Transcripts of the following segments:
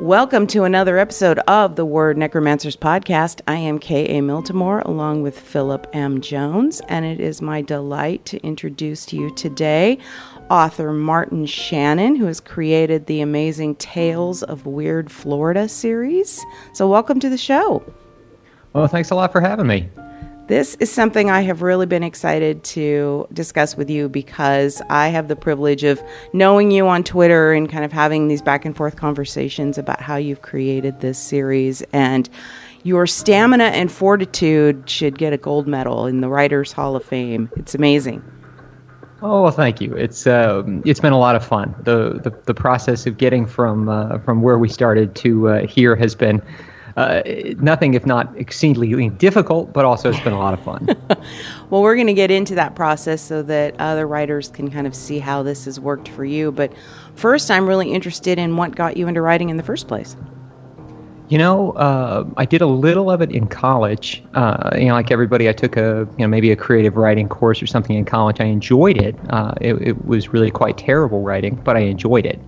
Welcome to another episode of the Word Necromancers podcast. I am K.A. Miltimore along with Philip M. Jones, and it is my delight to introduce to you today author Martin Shannon, who has created the amazing Tales of Weird Florida series. So, welcome to the show. Well, thanks a lot for having me. This is something I have really been excited to discuss with you because I have the privilege of knowing you on Twitter and kind of having these back and forth conversations about how you've created this series. And your stamina and fortitude should get a gold medal in the Writers Hall of Fame. It's amazing. Oh, thank you. It's um, it's been a lot of fun. The the, the process of getting from uh, from where we started to uh, here has been uh, nothing if not exceedingly difficult, but also it's been a lot of fun. well, we're going to get into that process so that other writers can kind of see how this has worked for you. But first, I'm really interested in what got you into writing in the first place. You know, uh, I did a little of it in college. Uh, you know, like everybody, I took a you know maybe a creative writing course or something in college. I enjoyed it. Uh, it, it was really quite terrible writing, but I enjoyed it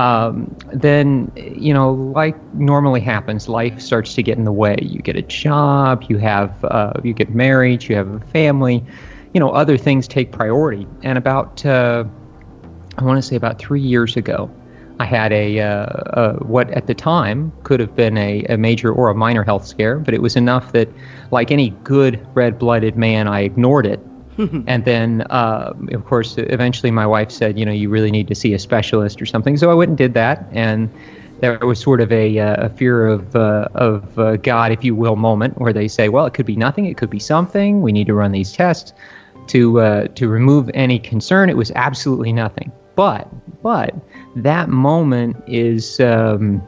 um, then you know, like normally happens, life starts to get in the way. You get a job, you have uh, you get married, you have a family, you know, other things take priority. And about uh, I want to say about three years ago, I had a, uh, a, what at the time could have been a, a major or a minor health scare, but it was enough that, like any good red-blooded man, I ignored it and then, uh, of course, eventually my wife said, you know, you really need to see a specialist or something. So I went and did that. And there was sort of a, uh, a fear of, uh, of uh, God, if you will, moment where they say, well, it could be nothing, it could be something. We need to run these tests to, uh, to remove any concern. It was absolutely nothing. But, but that moment is. Um,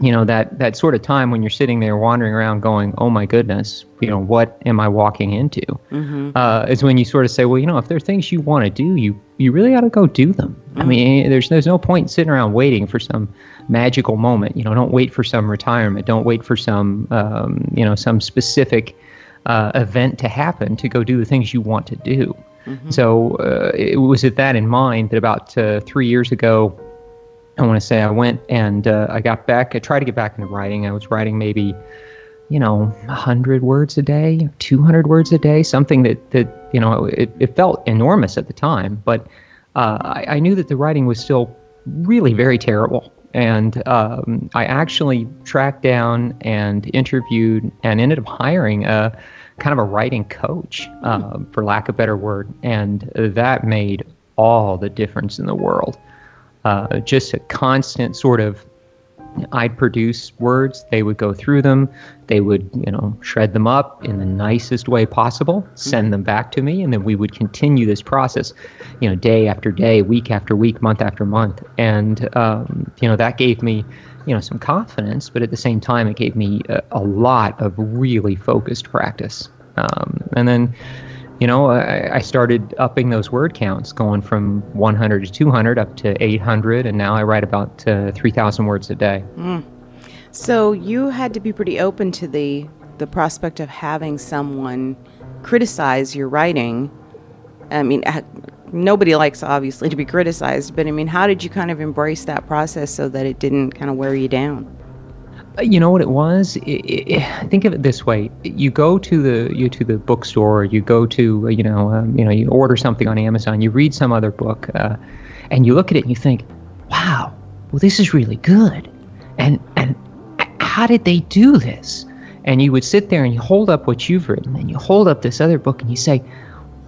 you know that that sort of time when you're sitting there wandering around going oh my goodness you know what am i walking into mm-hmm. uh, is when you sort of say well you know if there are things you want to do you you really ought to go do them mm-hmm. i mean there's there's no point sitting around waiting for some magical moment you know don't wait for some retirement don't wait for some um, you know some specific uh, event to happen to go do the things you want to do mm-hmm. so uh, it was with that in mind that about uh, three years ago I want to say I went and uh, I got back. I tried to get back into writing. I was writing maybe, you know, 100 words a day, 200 words a day, something that, that you know, it, it felt enormous at the time. But uh, I, I, knew that the writing was still really very terrible. And um, I actually tracked down and interviewed and ended up hiring a kind of a writing coach, uh, for lack of a better word. And that made all the difference in the world uh, just a constant sort of I'd produce words, they would go through them, they would, you know, shred them up in the nicest way possible, send them back to me, and then we would continue this process, you know, day after day, week after week, month after month. And, um, you know, that gave me, you know, some confidence, but at the same time, it gave me a, a lot of really focused practice. Um, and then, you know, I, I, started upping those word counts, going from 100 to 200 up to 800, and now I write about uh, 3,000 words a day. Mm. So you had to be pretty open to the the prospect of having someone criticize your writing. I mean, nobody likes obviously to be criticized, but I mean, how did you kind of embrace that process so that it didn't kind of wear you down? You know what it was? It, it, think of it this way: you go to the you to the bookstore, you go to you know um, you know you order something on Amazon, you read some other book, uh, and you look at it and you think, "Wow, well this is really good," and and how did they do this? And you would sit there and you hold up what you've written, and you hold up this other book, and you say,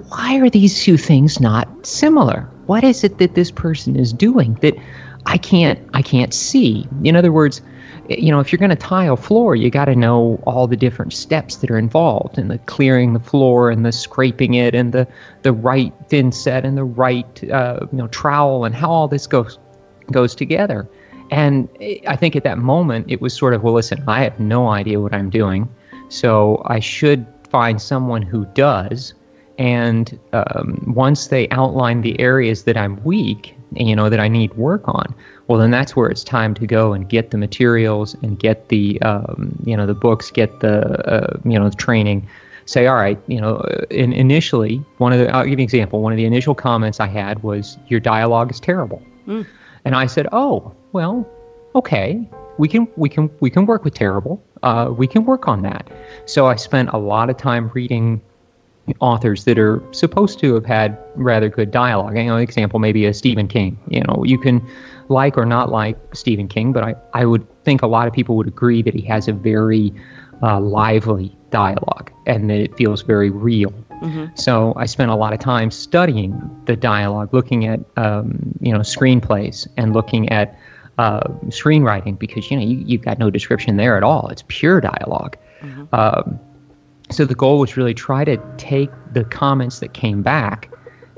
"Why are these two things not similar? What is it that this person is doing that I can't I can't see?" In other words you know, if you're going to tile a floor, you got to know all the different steps that are involved in the clearing the floor and the scraping it and the the right thin set and the right uh, you know trowel and how all this goes goes together. And I think at that moment it was sort of well, listen, I have no idea what I'm doing, so I should find someone who does. And um, once they outline the areas that I'm weak, you know, that I need work on, well, then that's where it's time to go and get the materials and get the, um, you know, the books, get the, uh, you know, the training. Say, all right, you know, in, initially, one of the, I'll give you an example. One of the initial comments I had was, your dialogue is terrible. Mm. And I said, oh, well, okay. we can we can we can work with terrible. Uh, we can work on that. So I spent a lot of time reading authors that are supposed to have had rather good dialogue. You know, example maybe a Stephen King. You know, you can like or not like Stephen King, but I, I would think a lot of people would agree that he has a very uh, lively dialogue and that it feels very real. Mm-hmm. So I spent a lot of time studying the dialogue, looking at um, you know screenplays and looking at uh, screenwriting because you know you, you've got no description there at all. It's pure dialog mm-hmm. um, so the goal was really try to take the comments that came back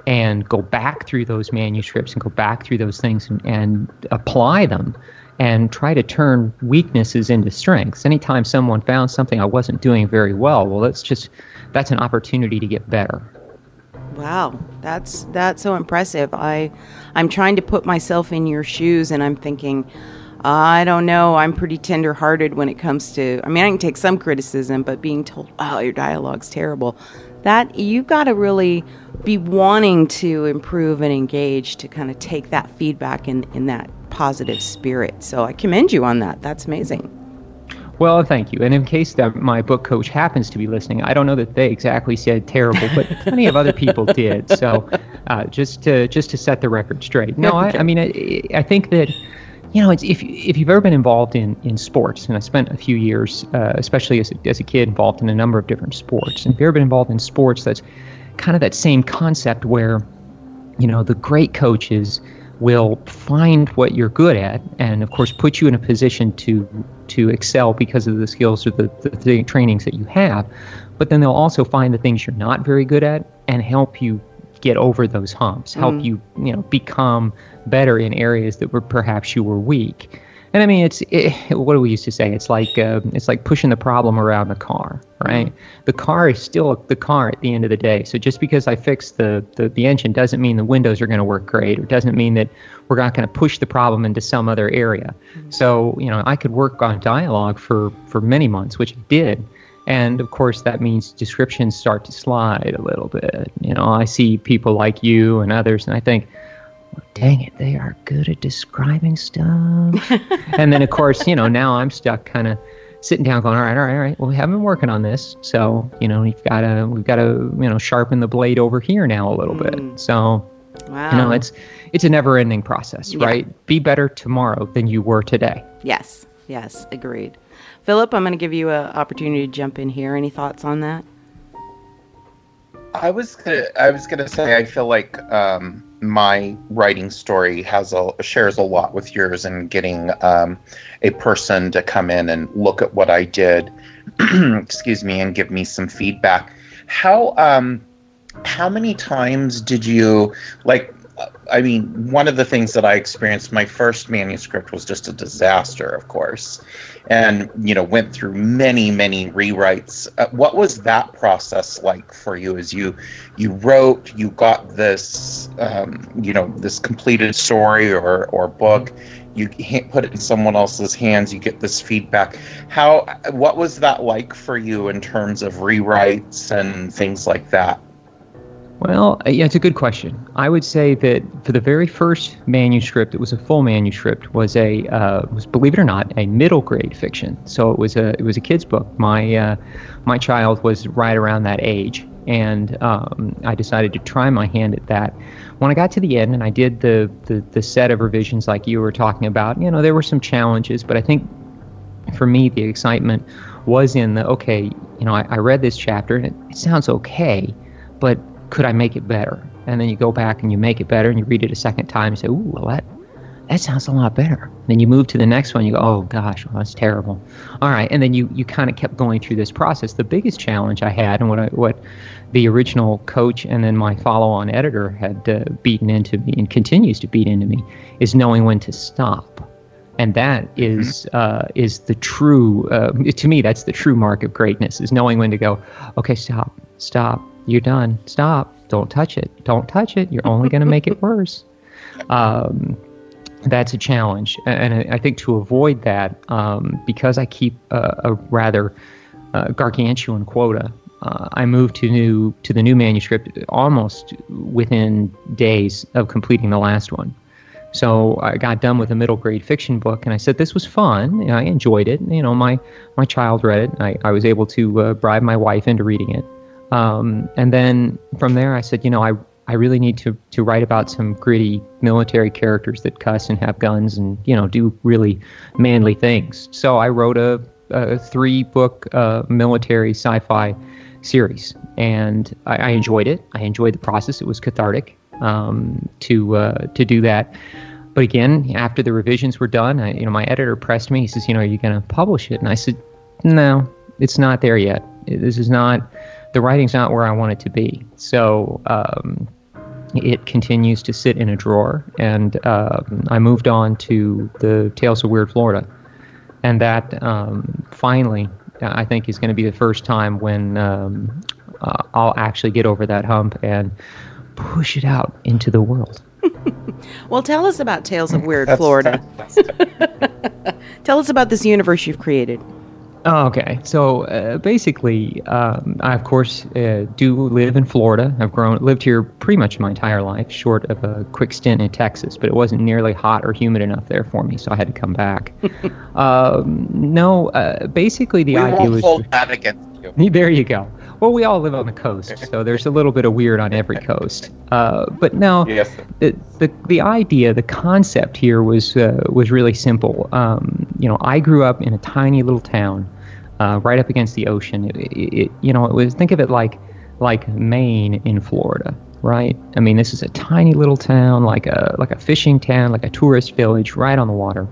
and go back through those manuscripts and go back through those things and, and apply them and try to turn weaknesses into strengths. Anytime someone found something I wasn't doing very well, well, that's just that's an opportunity to get better. Wow, that's that's so impressive. I I'm trying to put myself in your shoes, and I'm thinking, I don't know. I'm pretty tender-hearted when it comes to. I mean, I can take some criticism, but being told, "Oh, your dialogue's terrible," that you've got to really be wanting to improve and engage to kind of take that feedback in in that positive spirit. So I commend you on that. That's amazing. Well, thank you. And in case that my book coach happens to be listening, I don't know that they exactly said terrible, but plenty of other people did. So, uh, just to just to set the record straight. No, I, I mean, I, I think that you know, if if you've ever been involved in, in sports, and I spent a few years, uh, especially as a, as a kid, involved in a number of different sports, and if you've ever been involved in sports, that's kind of that same concept where, you know, the great coaches will find what you're good at, and of course, put you in a position to to excel because of the skills or the, the, the trainings that you have. But then they'll also find the things you're not very good at and help you get over those humps, help mm. you, you know, become better in areas that were perhaps you were weak. And I mean, it's it, what do we used to say? It's like uh, it's like pushing the problem around the car, right? Mm-hmm. The car is still the car at the end of the day. So just because I fix the, the, the engine doesn't mean the windows are going to work great, or doesn't mean that we're not going to push the problem into some other area. Mm-hmm. So you know, I could work on dialogue for for many months, which I did, and of course, that means descriptions start to slide a little bit. You know, I see people like you and others, and I think, well, dang it, they are good at describing stuff. and then, of course, you know, now I'm stuck kind of sitting down going, all right, all right, all right. Well, we have been working on this. So, you know, we've got to, we've got to, you know, sharpen the blade over here now a little mm. bit. So, wow. you know, it's, it's a never ending process, yeah. right? Be better tomorrow than you were today. Yes. Yes. Agreed. Philip, I'm going to give you an opportunity to jump in here. Any thoughts on that? I was gonna, I was gonna say I feel like um, my writing story has a shares a lot with yours in getting um, a person to come in and look at what I did, excuse me, and give me some feedback. How um, how many times did you like? I mean, one of the things that I experienced, my first manuscript was just a disaster, of course, and you know went through many, many rewrites. Uh, what was that process like for you? As you you wrote, you got this, um, you know, this completed story or or book. You put it in someone else's hands. You get this feedback. How? What was that like for you in terms of rewrites and things like that? Well, uh, yeah, it's a good question. I would say that for the very first manuscript, it was a full manuscript, was a uh, was believe it or not a middle grade fiction. So it was a it was a kid's book. My uh, my child was right around that age, and um, I decided to try my hand at that. When I got to the end and I did the, the the set of revisions like you were talking about, you know, there were some challenges, but I think for me the excitement was in the okay, you know, I, I read this chapter and it, it sounds okay, but could I make it better? And then you go back and you make it better and you read it a second time and say, ooh, well, that, that sounds a lot better. Then you move to the next one, you go, oh gosh, well, that's terrible. All right, and then you, you kind of kept going through this process. The biggest challenge I had, and what I, what the original coach and then my follow-on editor had uh, beaten into me and continues to beat into me, is knowing when to stop. And that mm-hmm. is uh, is the true uh, to me. That's the true mark of greatness: is knowing when to go. Okay, stop, stop, you're done. Stop. Don't touch it. Don't touch it. You're only going to make it worse. Um, that's a challenge. And I think to avoid that, um, because I keep a, a rather uh, gargantuan quota, uh, I moved to new to the new manuscript almost within days of completing the last one, So I got done with a middle grade fiction book, and I said this was fun. I enjoyed it. You know, my my child read it. I, I was able to uh, bribe my wife into reading it. Um, and then from there, I said, you know, I I really need to to write about some gritty military characters that cuss and have guns and you know do really manly things. So I wrote a, a three book uh, military sci-fi series, and I, I, enjoyed it. I enjoyed the process. It was cathartic um, to uh, to do that. But again, after the revisions were done, I, you know, my editor pressed me. He says, "You know, are you going to publish it?" And I said, "No, it's not there yet. This is not the writing's not where I want it to be." So. Um, it continues to sit in a drawer, and uh, I moved on to the Tales of Weird Florida, and that um, finally, I think, is going to be the first time when um, uh, I'll actually get over that hump and push it out into the world. well, tell us about Tales of Weird Florida. tell us about this universe you've created. Oh, okay. So uh, basically, um, I of course uh, do live in Florida. I've grown lived here pretty much my entire life, short of a quick stint in Texas. But it wasn't nearly hot or humid enough there for me, so I had to come back. um, no, uh, basically the we idea won't was hold that against you. There you go. Well, we all live on the coast, so there's a little bit of weird on every coast. Uh, but no, yes. the, the the idea, the concept here was uh, was really simple. Um, you know, I grew up in a tiny little town, uh, right up against the ocean. It, it, you know, it was think of it like like Maine in Florida, right? I mean, this is a tiny little town, like a like a fishing town, like a tourist village, right on the water.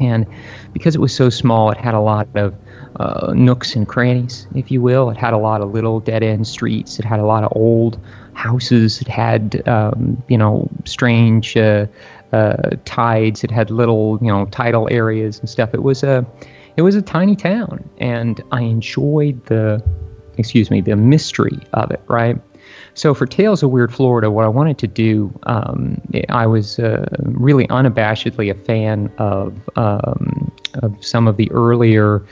And because it was so small, it had a lot of uh, nooks and crannies, if you will. It had a lot of little dead end streets. It had a lot of old houses. It had, um, you know, strange uh, uh, tides. It had little, you know, tidal areas and stuff. It was a, it was a tiny town, and I enjoyed the, excuse me, the mystery of it. Right. So for Tales of Weird Florida, what I wanted to do, um, I was uh, really unabashedly a fan of um, of some of the earlier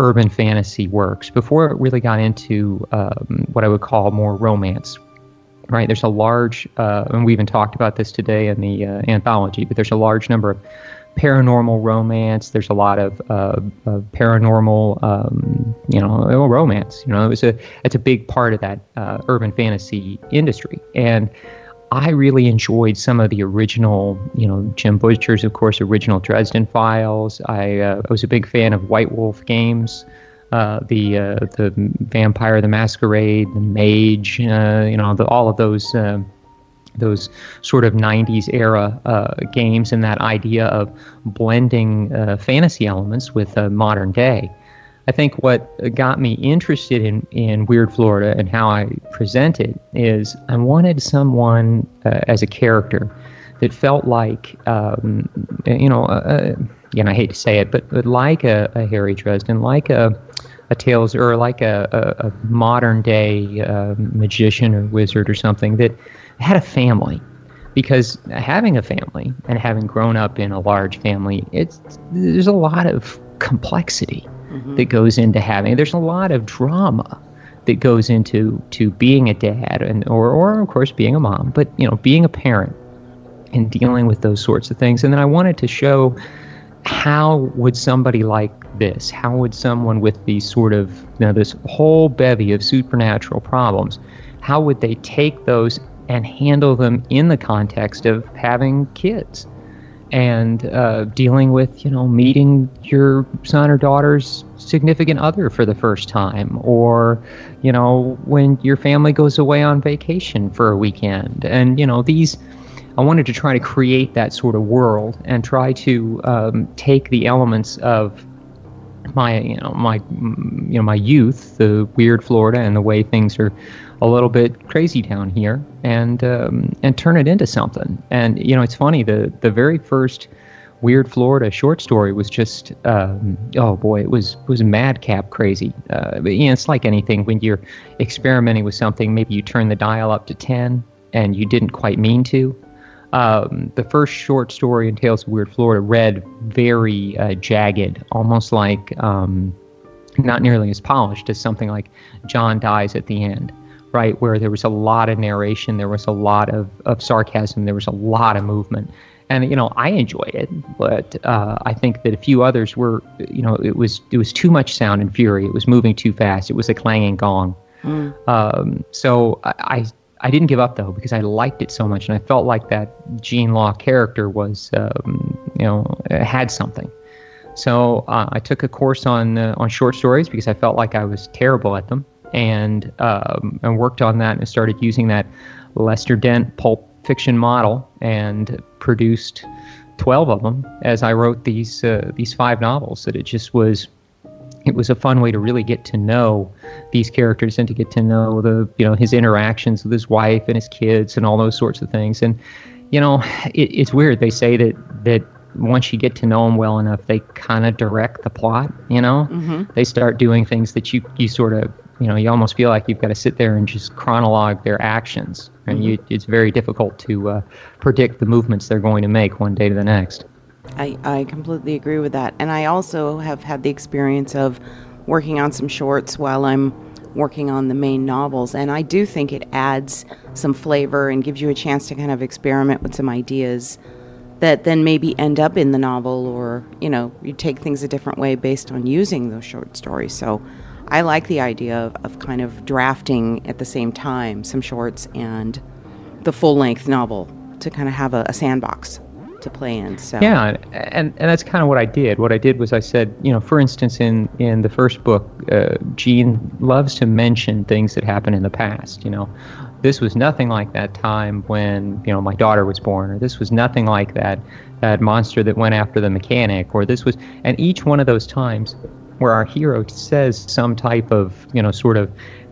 urban fantasy works before it really got into um, what I would call more romance. Right, there's a large, uh, and we even talked about this today in the uh, anthology, but there's a large number of paranormal romance. There's a lot of, uh, of paranormal, um, you know, romance. You know, it was a it's a big part of that uh, urban fantasy industry, and I really enjoyed some of the original, you know, Jim Butcher's, of course, original Dresden Files. I, uh, I was a big fan of White Wolf games, uh, the uh, the Vampire the Masquerade, the Mage, uh, you know, the, all of those uh, those sort of 90s era uh, games and that idea of blending fantasy elements with modern day. I think what got me interested in, in Weird Florida and how I present it is I wanted someone uh, as a character that felt like, um, you know, uh, again, I hate to say it, but, but like a, a Harry Dresden, like a, a Tales, or like a, a, a modern day uh, magician or wizard or something that had a family. Because having a family and having grown up in a large family, it's there's a lot of complexity mm-hmm. that goes into having. There's a lot of drama that goes into to being a dad and or or of course being a mom, but you know being a parent and dealing with those sorts of things. And then I wanted to show how would somebody like this, how would someone with these sort of you know this whole bevy of supernatural problems, how would they take those and handle them in the context of having kids? And uh, dealing with you know meeting your son or daughter's significant other for the first time or you know when your family goes away on vacation for a weekend. And you know these i wanted to try to create that sort of world and try to um, take the elements of my you know my you know my youth the weird florida and the way things are a little bit crazy down here and um, and turn it into something. And you know, it's funny the the very first Weird Florida short story was just um, oh boy, it was was madcap crazy. Uh, but, you know, it's like anything when you're experimenting with something. Maybe you turn the dial up to ten and you didn't quite mean to. Um, the first short story in Tales of Weird Florida read very uh, jagged, almost like um, not nearly as polished as something like John dies at the end right? Where there was a lot of narration, there was a lot of, of sarcasm, there was a lot of movement. and you know I enjoyed it, but uh, I think that a few others were, you know, it was it was too much sound and fury. It was moving too fast. It was a clanging gong. Mm. Um, so I, I, I didn't give up though because I liked it so much, and I felt like that Gene Law character was, um, you know, had something. So uh, I took a course on uh, on short stories because I felt like I was terrible at them, and um, and worked on that and started using that Lester Dent pulp fiction model and produced 12 of them as I wrote these uh, these five novels. That it just was it was a fun way to really get to know these characters and to get to know the you know his interactions with his wife and his kids and all those sorts of things. And you know it, it's weird. They say that that once you get to know them well enough they kind of direct the plot you know? Mm-hmm. they start doing things that you you sort of you know, you almost feel like you've got to sit there and just chronologue their actions, and mm-hmm. you, it's very difficult to uh, predict the movements they're going to make one day to the next. I, I completely agree with that. And I also have had the experience of working on some shorts while I'm working on the main novels. And I do think it adds some flavor and gives you a chance to kind of experiment with some ideas that then maybe end up in the novel or, you know, you take things a different way based on using those short stories. So I like the idea of, of kind of drafting at the same time some shorts and the full length novel to kind of have a, a sandbox to play in. So yeah, and and that's kind of what I did. What I did was I said, you know, for instance, in in the first book, uh, Gene loves to mention things that happened in the past. You know, this was nothing like that time when you know my daughter was born, or this was nothing like that that monster that went after the mechanic, or this was, and each one of those times where our hero says some type of, you know, sort of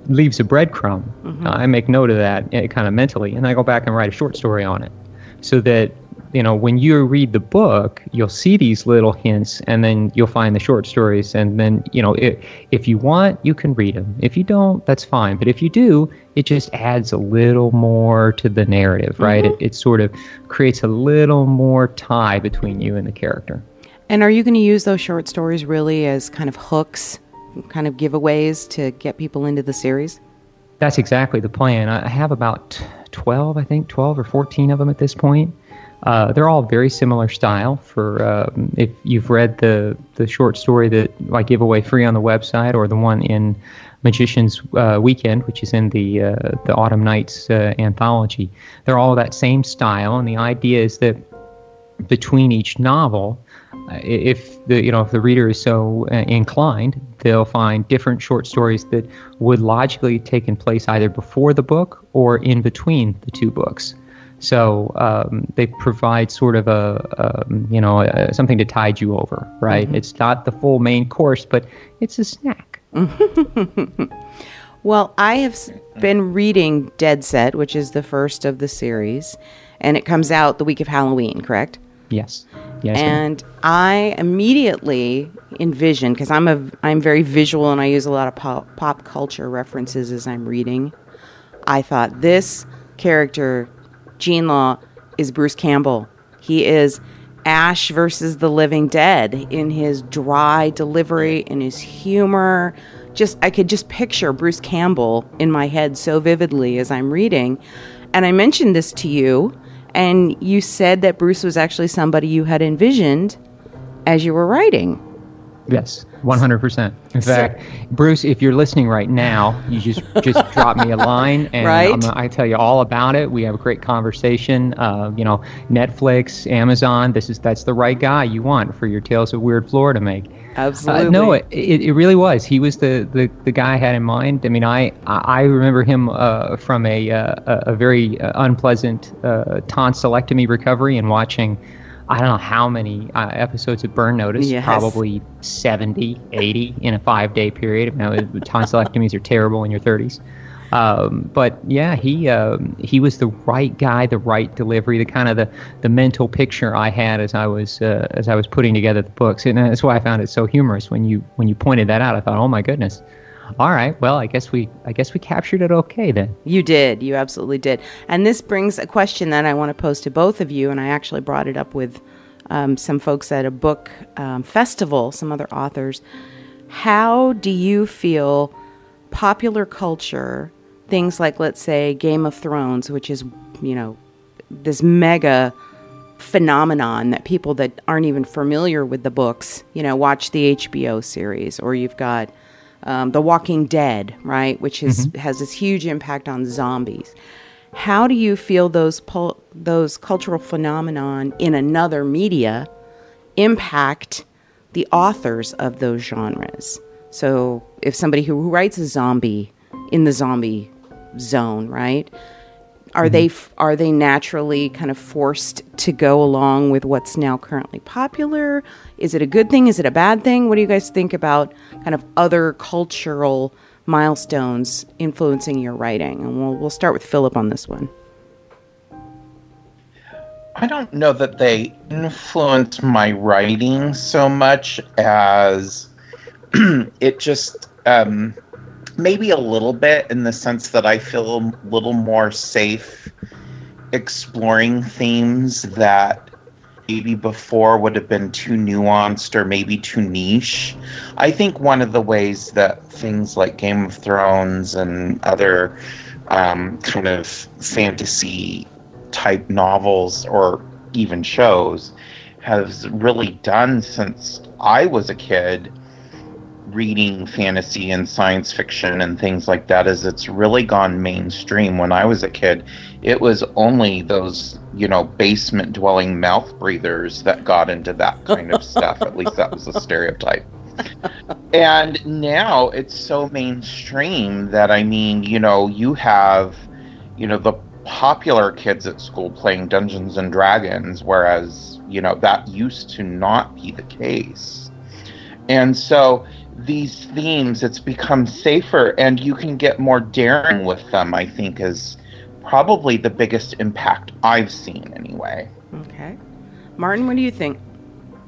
leaves a breadcrumb. Mm-hmm. Uh, I make note of that uh, kind of mentally, and I go back and write a short story on it, so that you know when you read the book, you'll see these little hints, and then you'll find the short stories, and then you know if if you want, you can read them. If you don't, that's fine. But if you do, it just adds a little more to the narrative, right? Mm-hmm. It, it sort of creates a little more tie between you and the character. And are you going to use those short stories really as kind of hooks, kind of giveaways to get people into the series? That's exactly the plan. I have about 12, I think, 12 or 14 of them at this point. Uh, they're all very similar style. For um, if you've read the the short story that I give away free on the website, or the one in Magician's uh, Weekend, which is in the uh, the Autumn Nights uh, anthology, they're all that same style. And the idea is that between each novel, if the you know if the reader is so uh, inclined, they'll find different short stories that would logically taken place either before the book or in between the two books. So um, they provide sort of a, um, you know a, something to tide you over, right? Mm-hmm. It's not the full main course, but it's a snack. well, I have been reading Dead Set, which is the first of the series, and it comes out the week of Halloween, correct? Yes. Yes. And I immediately envisioned because I'm a I'm very visual and I use a lot of pop, pop culture references as I'm reading. I thought this character, Gene Law, is Bruce Campbell. He is Ash versus the Living Dead in his dry delivery, in his humor. Just I could just picture Bruce Campbell in my head so vividly as I'm reading. And I mentioned this to you and you said that Bruce was actually somebody you had envisioned as you were writing. Yes, 100%. In so, fact, Bruce, if you're listening right now, you just just drop me a line and right? i tell you all about it. We have a great conversation. Uh, you know, Netflix, Amazon, this is that's the right guy you want for your Tales of Weird Florida make. Absolutely. Uh, no, it, it, really was. He was the, the, the guy I had in mind. I mean, I I remember him uh, from a, uh, a very uh, unpleasant uh, tonsillectomy recovery and watching, I don't know how many uh, episodes of Burn Notice, yes. probably 70, 80 in a five day period. You know, tonsillectomies are terrible in your 30s. Um, but yeah, he um, he was the right guy, the right delivery, the kind of the, the mental picture I had as I was uh, as I was putting together the books, and that's why I found it so humorous when you when you pointed that out. I thought, oh my goodness. All right, well, I guess we I guess we captured it okay then. You did, you absolutely did. And this brings a question that I want to pose to both of you, and I actually brought it up with um, some folks at a book um, festival, some other authors. How do you feel popular culture things like, let's say, Game of Thrones, which is, you know, this mega phenomenon that people that aren't even familiar with the books, you know, watch the HBO series, or you've got um, The Walking Dead, right, which is mm-hmm. has this huge impact on zombies. How do you feel those pul- those cultural phenomenon in another media impact the authors of those genres? So, if somebody who, who writes a zombie in the zombie zone, right? Are mm-hmm. they are they naturally kind of forced to go along with what's now currently popular? Is it a good thing? Is it a bad thing? What do you guys think about kind of other cultural milestones influencing your writing? And we'll we'll start with Philip on this one. I don't know that they influence my writing so much as it just um, maybe a little bit in the sense that I feel a little more safe exploring themes that maybe before would have been too nuanced or maybe too niche. I think one of the ways that things like Game of Thrones and other um, kind of fantasy type novels or even shows has really done since I was a kid reading fantasy and science fiction and things like that is it's really gone mainstream. When I was a kid, it was only those, you know, basement dwelling mouth breathers that got into that kind of stuff. At least that was a stereotype. And now it's so mainstream that I mean, you know, you have, you know, the popular kids at school playing Dungeons and Dragons, whereas, you know, that used to not be the case. And so these themes, it's become safer and you can get more daring with them, I think, is probably the biggest impact I've seen anyway. Okay. Martin, what do you think?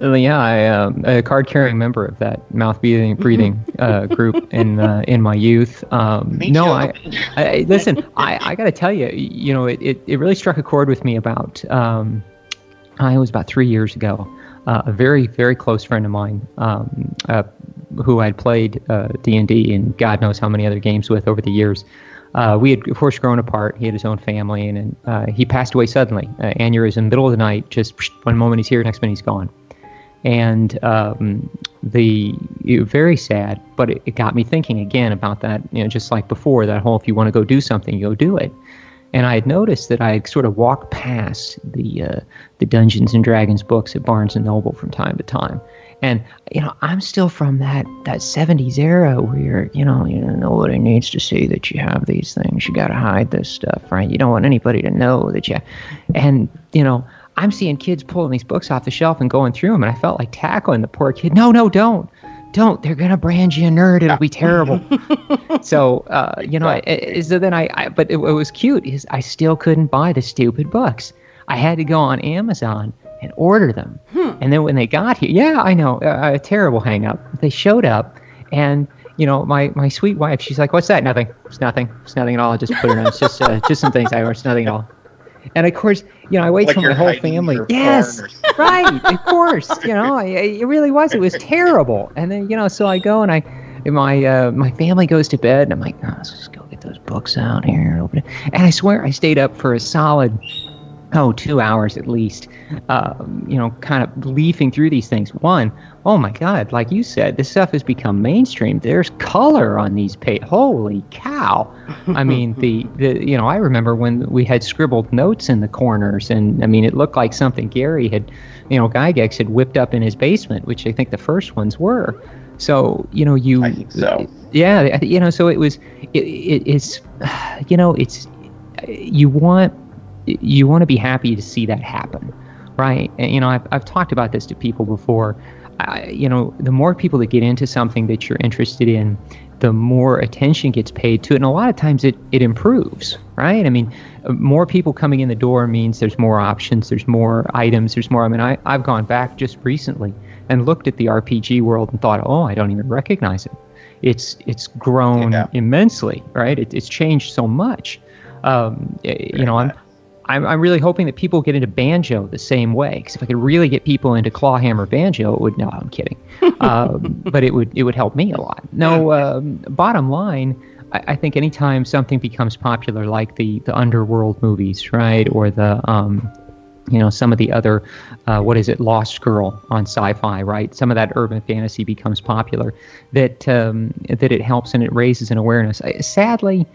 Uh, yeah, I am um, a card-carrying member of that mouth breathing breathing uh, group in uh, in my youth. Um, no, I, I, listen. I, I got to tell you, you know, it, it, it really struck a chord with me about um, I was about three years ago. Uh, a very very close friend of mine, um, uh, who I'd played uh, D and D and God knows how many other games with over the years. Uh, we had, of course, grown apart. He had his own family, and, and uh, he passed away suddenly. Aneurysm, middle of the night, just one moment he's here, next minute he's gone. And um, the very sad, but it, it, got me thinking again about that. You know, just like before, that whole if you want to go do something, you go do it. And I had noticed that I sort of walked past the uh, the Dungeons and Dragons books at Barnes and Noble from time to time, and you know, I'm still from that that '70s era where you know, you know, nobody needs to see that you have these things. You got to hide this stuff, right? You don't want anybody to know that you. And you know, I'm seeing kids pulling these books off the shelf and going through them, and I felt like tackling the poor kid. No, no, don't, don't. They're gonna brand you a nerd. It'll be terrible. so, uh, you know, I, so then I, I but it, it was cute. Is I still couldn't buy the stupid books. I had to go on Amazon and order them. Hmm. And then when they got here, yeah, I know, a, a terrible hang up. They showed up, and you know, my, my sweet wife, she's like, "What's that? Nothing. It's nothing. It's nothing at all. I just put it on. It's just uh, just some things I ordered. It's nothing at all." And of course, you know, I wait like till my whole family. Yes, right. Of course, you know, it really was. It was terrible. And then you know, so I go and I, my uh, my family goes to bed, and I'm like, oh, let's just go get those books out here and open it. And I swear, I stayed up for a solid oh, two hours at least, um, you know, kind of leafing through these things. One, oh my God, like you said, this stuff has become mainstream. There's color on these pages. Holy cow! I mean, the, the you know, I remember when we had scribbled notes in the corners, and I mean, it looked like something Gary had, you know, Gygax had whipped up in his basement, which I think the first ones were. So you know, you, I think so. yeah, you know, so it was, it, it, it's, you know, it's, you want you want to be happy to see that happen, right? And, you know, I've, I've talked about this to people before. I, you know, the more people that get into something that you're interested in, the more attention gets paid to it. And a lot of times it, it improves, right? I mean, more people coming in the door means there's more options, there's more items, there's more. I mean, I, I've gone back just recently and looked at the RPG world and thought, oh, I don't even recognize it. It's it's grown yeah. immensely, right? It, it's changed so much. Um, you know, I'm I'm, I'm really hoping that people get into banjo the same way. Because if I could really get people into clawhammer banjo, it would. No, I'm kidding. um, but it would it would help me a lot. No, um, bottom line, I, I, think anytime something becomes popular, like the the underworld movies, right, or the um, you know some of the other uh, what is it lost girl on sci-fi right some of that urban fantasy becomes popular that um, that it helps and it raises an awareness sadly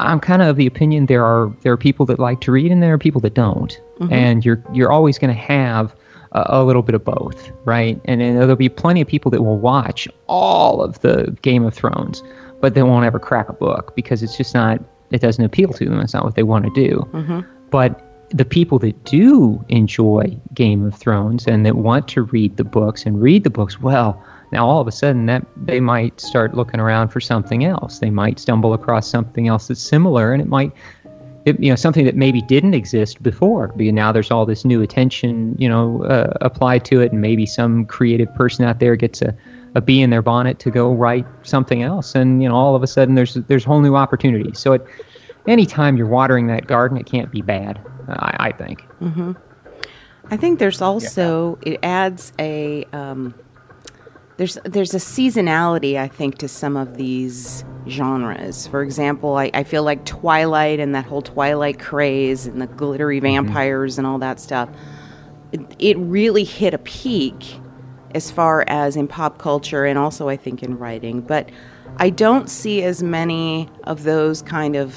i'm kind of of the opinion there are there are people that like to read and there are people that don't mm-hmm. and you're you're always going to have a, a, little bit of both right and, and there'll be plenty of people that will watch all of the game of thrones but they won't ever crack a book because it's just not it doesn't appeal to them it's not what they want to do mm-hmm. but the people that do enjoy Game of Thrones and that want to read the books and read the books, well, now all of a sudden that they might start looking around for something else. They might stumble across something else that's similar, and it might, it, you know, something that maybe didn't exist before. Because now there's all this new attention, you know, uh, applied to it, and maybe some creative person out there gets a, a bee in their bonnet to go write something else, and you know, all of a sudden there's there's whole new opportunities. So it, anytime you're watering that garden, it can't be bad. I, I think. Mm-hmm. I think there's also yeah. it adds a um, there's there's a seasonality I think to some of these genres. For example, I, I feel like Twilight and that whole Twilight craze and the glittery mm-hmm. vampires mm-hmm. and all that stuff. It, it really hit a peak as far as in pop culture and also I think in writing, but I don't see as many of those kind of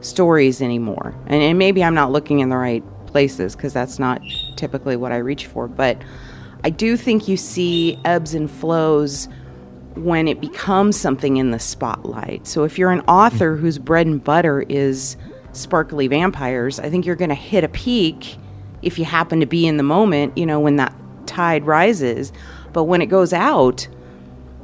stories anymore. And, and maybe I'm not looking in the right places because that's not typically what I reach for. But I do think you see ebbs and flows when it becomes something in the spotlight. So if you're an author whose bread and butter is sparkly vampires, I think you're going to hit a peak if you happen to be in the moment, you know, when that tide rises. But when it goes out,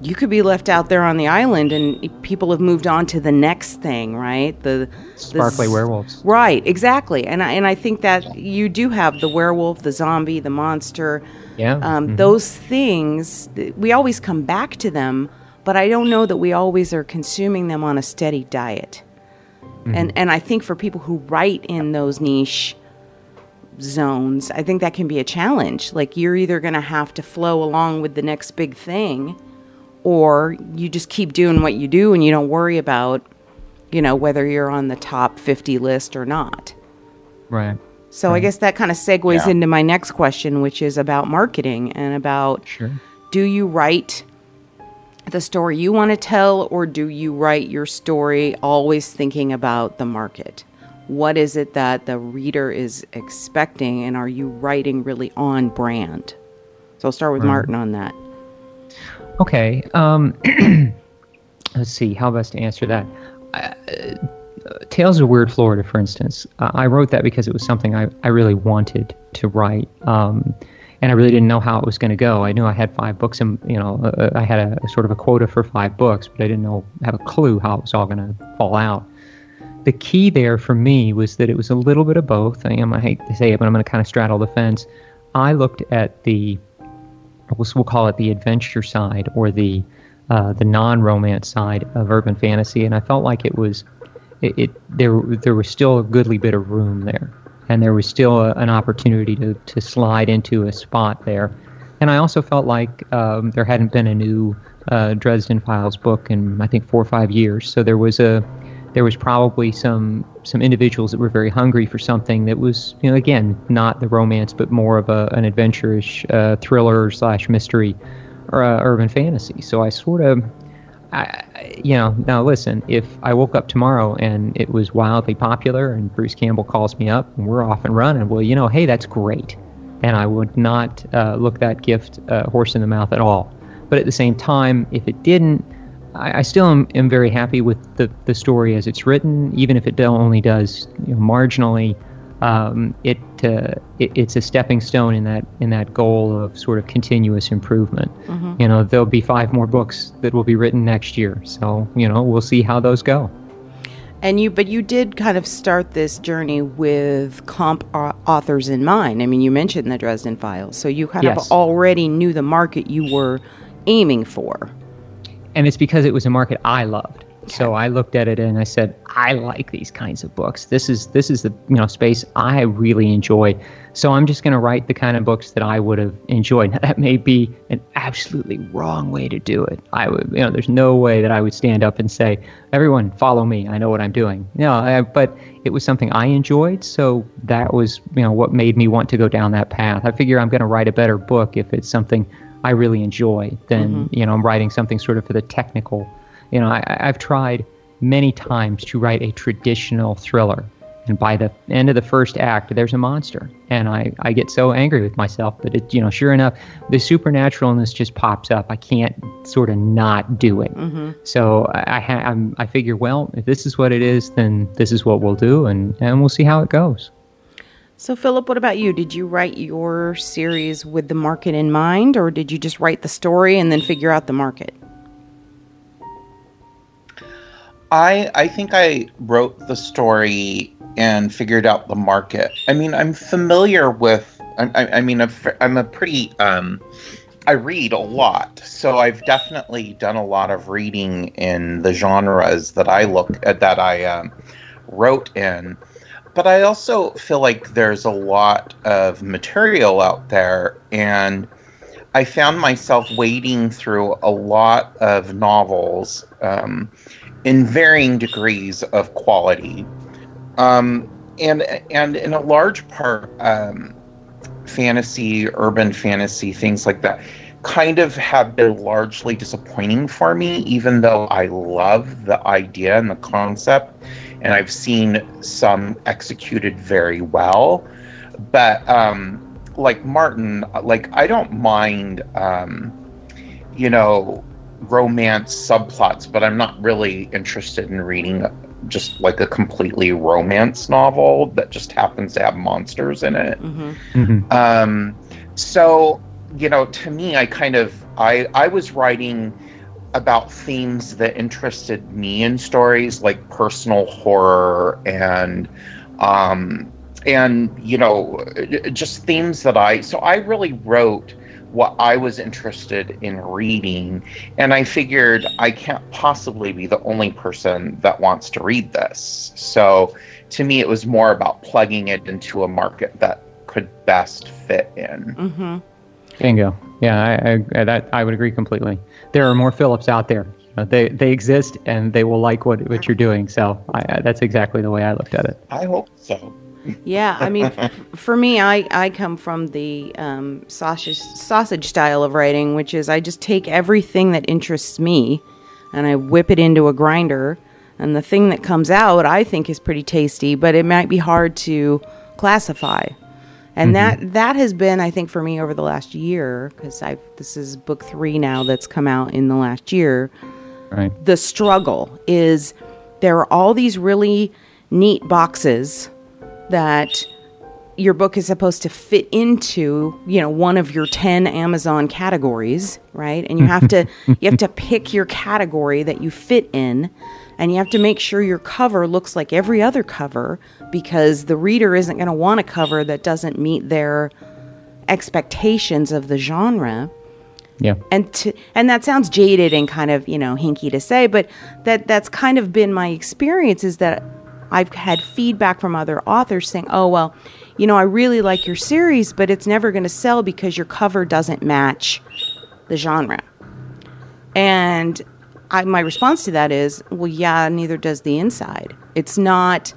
you could be left out there on the island and people have moved on to the next thing right the sparkly the, werewolves right exactly and I, and I think that you do have the werewolf the zombie the monster yeah. Um, mm-hmm. those things we always come back to them but i don't know that we always are consuming them on a steady diet. Mm-hmm. and and i think for people who write in those niche zones i think that can be a challenge. Like you're either going to have to flow along with the next big thing or you just keep doing what you do and you don't worry about you know whether you're on the top 50 list or not. Right so right. i guess that kind of segues yeah. into my next question which is about marketing and about sure. do you write the story you want to tell or do you write your story always thinking about the market what is it that the reader is expecting and are you writing really on brand so i'll start with right. martin on that Okay. Um, let's see. How best to answer that? Uh, Tales of Weird Florida, for instance, uh, I wrote that because it was something I, I really wanted to write. Um, and I really didn't know how it was going to go. I knew I had five books, and you know, uh, I had a, a, sort of a quota for five books, but I didn't know have a clue how it was all going to fall out. The key there for me was that it was a little bit of both. I am I hate to say it, but I'm going to kind of straddle the fence. I looked at the we'll, we'll call it the adventure side or the uh, the non-romance side of urban fantasy, and I felt like it was it, it, there there was still a goodly bit of room there, and there was still a, an opportunity to to slide into a spot there, and I also felt like um, there hadn't been a new uh, Dresden Files book in I think four or five years, so there was a there was probably some some individuals that were very hungry for something that was you know again not the romance but more of a, an adventurous uh, thriller slash mystery or uh, urban fantasy. So I sort of I, you know, now listen, if I woke up tomorrow and it was wildly popular and Bruce Campbell calls me up and we're off and running, well, you know, hey, that's great. And I would not uh, look that gift uh, horse in the mouth at all. But at the same time, if it didn't, I, I still am, am, very happy with the, the story as it's written, even if it only does you know, marginally. Um, it, uh, it, it's a stepping stone in that in that goal of sort of continuous improvement. Mm-hmm. You know, there'll be five more books that will be written next year, so you know we'll see how those go. And you, but you did kind of start this journey with comp authors in mind. I mean, you mentioned the Dresden Files, so you kind yes. of already knew the market you were aiming for and it's because it was a market I loved. So I looked at it and I said, I like these kinds of books. This is this is the you know space I really enjoy. So I'm just going to write the kind of books that I would have enjoyed. Now, that may be an absolutely wrong way to do it. I would you know there's no way that I would stand up and say, everyone follow me. I know what I'm doing. No, I, but it was something I enjoyed. So that was you know what made me want to go down that path. I figure I'm going to write a better book if it's something I really enjoy than mm-hmm. you know I'm writing something sort of for the technical you know, I, I've tried many times to write a traditional thriller. And by the end of the first act, there's a monster. And I, I get so angry with myself. But, it, you know, sure enough, the supernaturalness just pops up. I can't sort of not do it. Mm-hmm. So I, I, I'm, I figure, well, if this is what it is, then this is what we'll do. And, and we'll see how it goes. So, Philip, what about you? Did you write your series with the market in mind, or did you just write the story and then figure out the market? I I think I wrote the story and figured out the market. I mean, I'm familiar with. I, I mean, I'm a pretty. Um, I read a lot, so I've definitely done a lot of reading in the genres that I look at that I um, wrote in. But I also feel like there's a lot of material out there, and I found myself wading through a lot of novels. Um, in varying degrees of quality. Um, and and in a large part, um, fantasy, urban fantasy, things like that, kind of have been largely disappointing for me. Even though I love the idea and the concept, and I've seen some executed very well, but um, like Martin, like I don't mind, um, you know, romance subplots, but I'm not really interested in reading just like a completely romance novel that just happens to have monsters in it. Mm-hmm. Mm-hmm. Um, so you know, to me, I kind of I I was writing about themes that interested me in stories like personal horror and um and you know just themes that I so I really wrote what I was interested in reading. And I figured I can't possibly be the only person that wants to read this. So to me, it was more about plugging it into a market that could best fit in. Mm-hmm. Bingo. Yeah, I, I, that, I would agree completely. There are more Phillips out there. They they exist and they will like what, what you're doing. So I, that's exactly the way I looked at it. I hope so yeah, I mean, for me, I, I come from the um, sausage sausage style of writing, which is I just take everything that interests me, and I whip it into a grinder, and the thing that comes out I think is pretty tasty, but it might be hard to classify, and mm-hmm. that that has been I think for me over the last year because I this is book three now that's come out in the last year. Right. The struggle is there are all these really neat boxes that your book is supposed to fit into you know one of your 10 amazon categories right? And you have to you have to pick your category that you fit in and you have to make sure your cover looks like every other cover because the reader isn't going to want a cover that doesn't meet their expectations of the genre. Yeah. And to, and that sounds jaded and kind of you know hinky to say but that that's kind of been my experience is that I've had feedback from other authors saying, oh, well, you know, I really like your series, but it's never going to sell because your cover doesn't match the genre. And I, my response to that is, well, yeah, neither does the inside. It's not.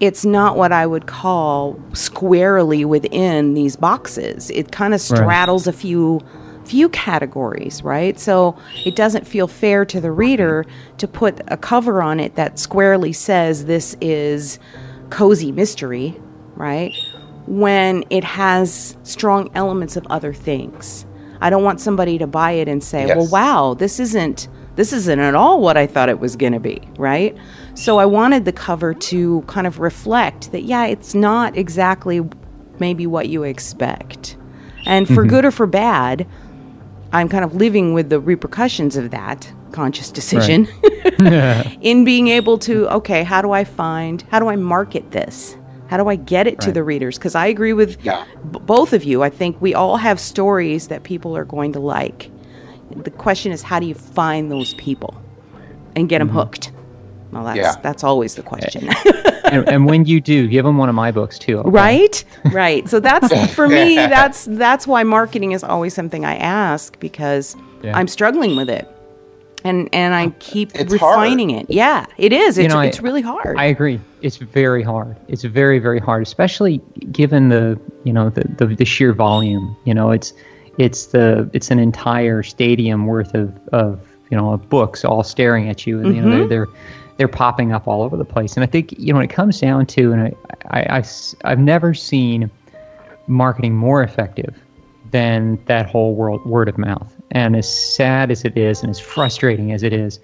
It's not what I would call squarely within these boxes. It kind of straddles right. a few few categories, right? So it doesn't feel fair to the reader to put a cover on it that squarely says this is cozy mystery, right? When it has strong elements of other things. I don't want somebody to buy it and say, yes. "Well, wow, this isn't this isn't at all what I thought it was going to be," right? So I wanted the cover to kind of reflect that yeah, it's not exactly maybe what you expect. And for mm-hmm. good or for bad, I'm kind of living with the repercussions of that conscious decision right. in being able to, okay, how do I find, how do I market this? How do I get it right. to the readers? Because I agree with yeah. b- both of you. I think we all have stories that people are going to like. The question is, how do you find those people and get them mm-hmm. hooked? Well, that's Yeah. that's always the question. and, and when you do, give them one of my books too. okay? right right so that's for me that's that's why marketing is always something i ask because Yeah. i'm struggling with it and and i keep It's hard. refining it yeah it is it's, know, I- really hard I agree. It's very hard. It's very, very hard, especially given the you know the, the, the sheer volume. You know, it's it's the it's an entire stadium worth of, of you know of books all staring at you, and you know they're, mm-hmm. they're they're popping up all over the place. And I think you know when it comes down to, and I, I, I have never seen marketing more effective than that whole world word of mouth. And as sad as it is, and as frustrating as it is,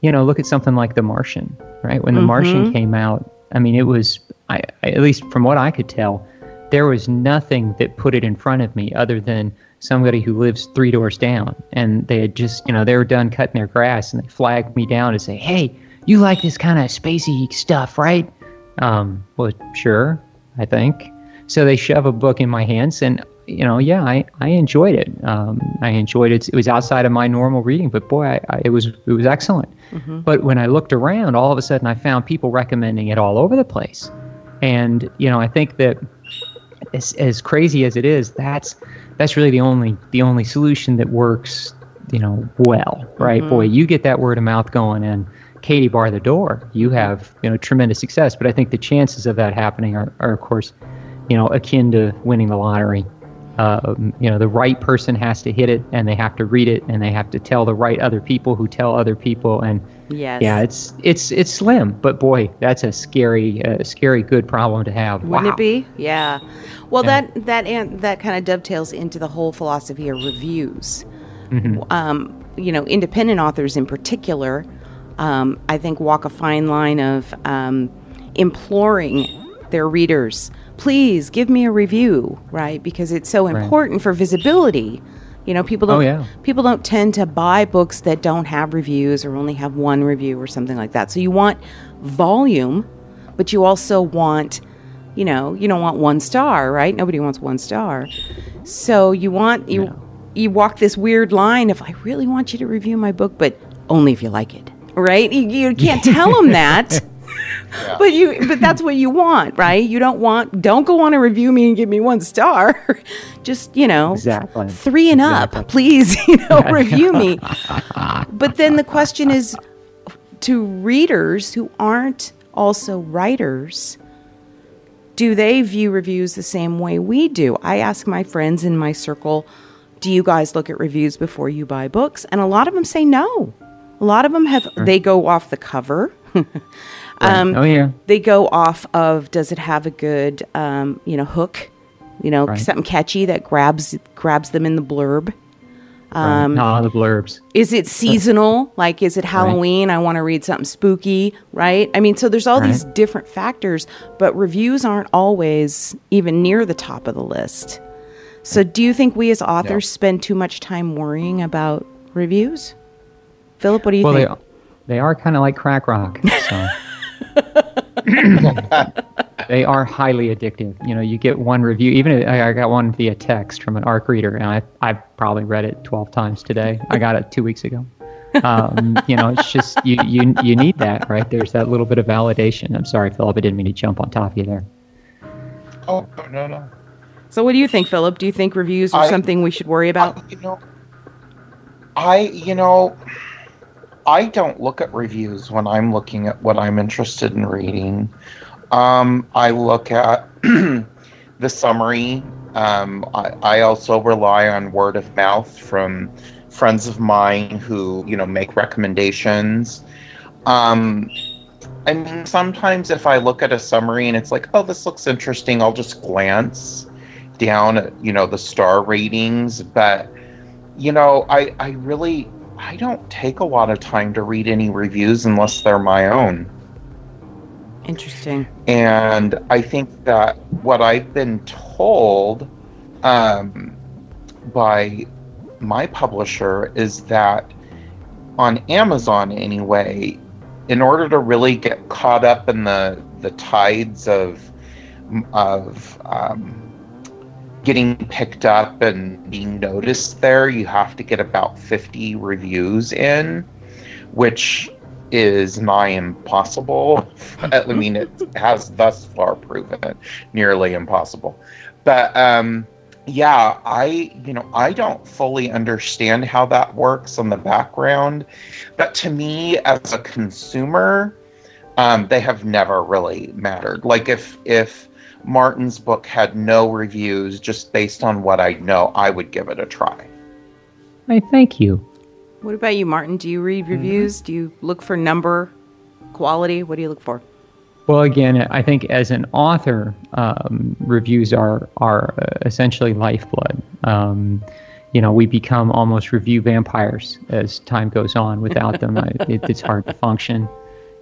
you know, look at something like The Martian, right? When The mm-hmm. Martian came out, I mean, it was, I, I- at least from what I could tell, there was nothing that put it in front of me other than somebody who lives three doors down. And they had just, you know, they were done cutting their grass and they flagged me down and say, hey, you like this kind of spacey stuff, right? Um, well, sure, I think. So they shove a book in my hands, and you know, yeah, I, I enjoyed it. Um, I enjoyed it. It was outside of my normal reading, but boy, I, I, it was it was excellent. But when I looked around, all of a sudden, I found people recommending it all over the place, and you know, I think that as as crazy as it is, that's that's really the only the only solution that works. You know, well, right? Boy, you get that word of mouth going, and Katie bar the door, you have you know tremendous success. But I think the chances of that happening are, are of course, you know, akin to winning the lottery. Um, you know, the right person has to hit it, and they have to read it, and they have to tell the right other people who tell other people, and yes yeah, it's it's it's slim. But boy, that's a scary, uh, scary good problem to have. Wouldn't Wow. it be? Yeah. Well, Yeah. that that an- that kind of dovetails into the whole philosophy of reviews. Mm-hmm. Um, you know, independent authors in particular, um, I think walk a fine line of um, imploring their readers, please give me a review, right? Because it's so important for visibility. You know, people don't Oh, yeah. people don't tend to buy books that don't have reviews or only have one review or something like that. So you want volume, but you also want, you know, you don't want one star, right? Nobody wants one star. So you want you you walk this weird line of I really want you to review my book, but only if you like it, right? You, you can't tell them that. But you but that's what you want, right? You don't want don't go on and review me and give me one star. Just, you know, Exactly. three and up, please, you know, review me. But then the question is to readers who aren't also writers, do they view reviews the same way we do? I ask my friends in my circle, do you guys look at reviews before you buy books? And a lot of them say no. A lot of them have, they go off the cover. Um, oh yeah, they go off of does it have a good um, you know hook? You know Right. something catchy that grabs grabs them in the blurb. Um, ah, the blurbs. is it seasonal? Like is it halloween? I want to read something spooky right? I mean so there's all these different factors but reviews aren't always even near the top of the list. So do you think we as authors spend too much time worrying about reviews philip what do you Well, they think they are kind of like crack rock. So. they are highly addictive. You know, you get one review. Even I I got one via text from an ARC reader, and I I've probably read it twelve times today. I got it two weeks ago. Um, you know, it's just you you you need that, right? There's that little bit of validation. I'm sorry, Philip, I didn't mean to jump on top of you there. Oh no, no, no. so what do you think philip do you think reviews are I- something we should worry about I, you know, I you know, I don't look at reviews when I'm looking at what I'm interested in reading. Um, I look at the summary. Um, I, I also rely on word of mouth from friends of mine who you know make recommendations. Um, I mean, sometimes if I look at a summary and it's like, oh, this looks interesting, I'll just glance down at you know the star ratings, but you know, I I really I don't take a lot of time to read any reviews unless they're my own. interesting And I think that what I've been told um, by my publisher is that on Amazon, anyway, in order to really get caught up in the the tides of of um, getting picked up and being noticed there, you have to get about 50 reviews in, which is nigh impossible. I mean, it has thus far proven nearly impossible. But um, yeah, I you know I don't fully understand how that works on the background, but to me as a consumer, um, they have never really mattered. Like if if Martin's book had no reviews, just based on what I know, I would give it a try. I thank you. What about you, Martin? Do you read Mm-hmm. reviews? Do you look for number, quality? What do you look for? Well, again, I think as an author, um, reviews are are uh, essentially lifeblood. Um, you know, we become almost review vampires as time goes on. Without them, I, it, it's hard to function.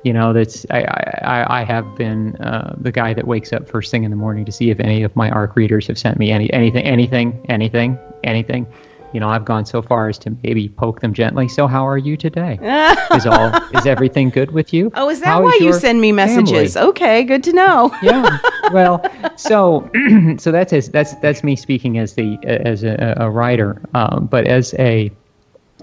You know, that's I I, I have been uh, the guy that wakes up first thing in the morning to see if any of my ARC readers have sent me any anything anything anything anything. You know, I've gone so far as to maybe poke them gently. So, how are you today? is all is everything good with you? Oh, is that How why you send me messages? family? Okay, good to know. yeah. Well, so so that's as, that's that's me speaking as the as a, a writer, um, but as a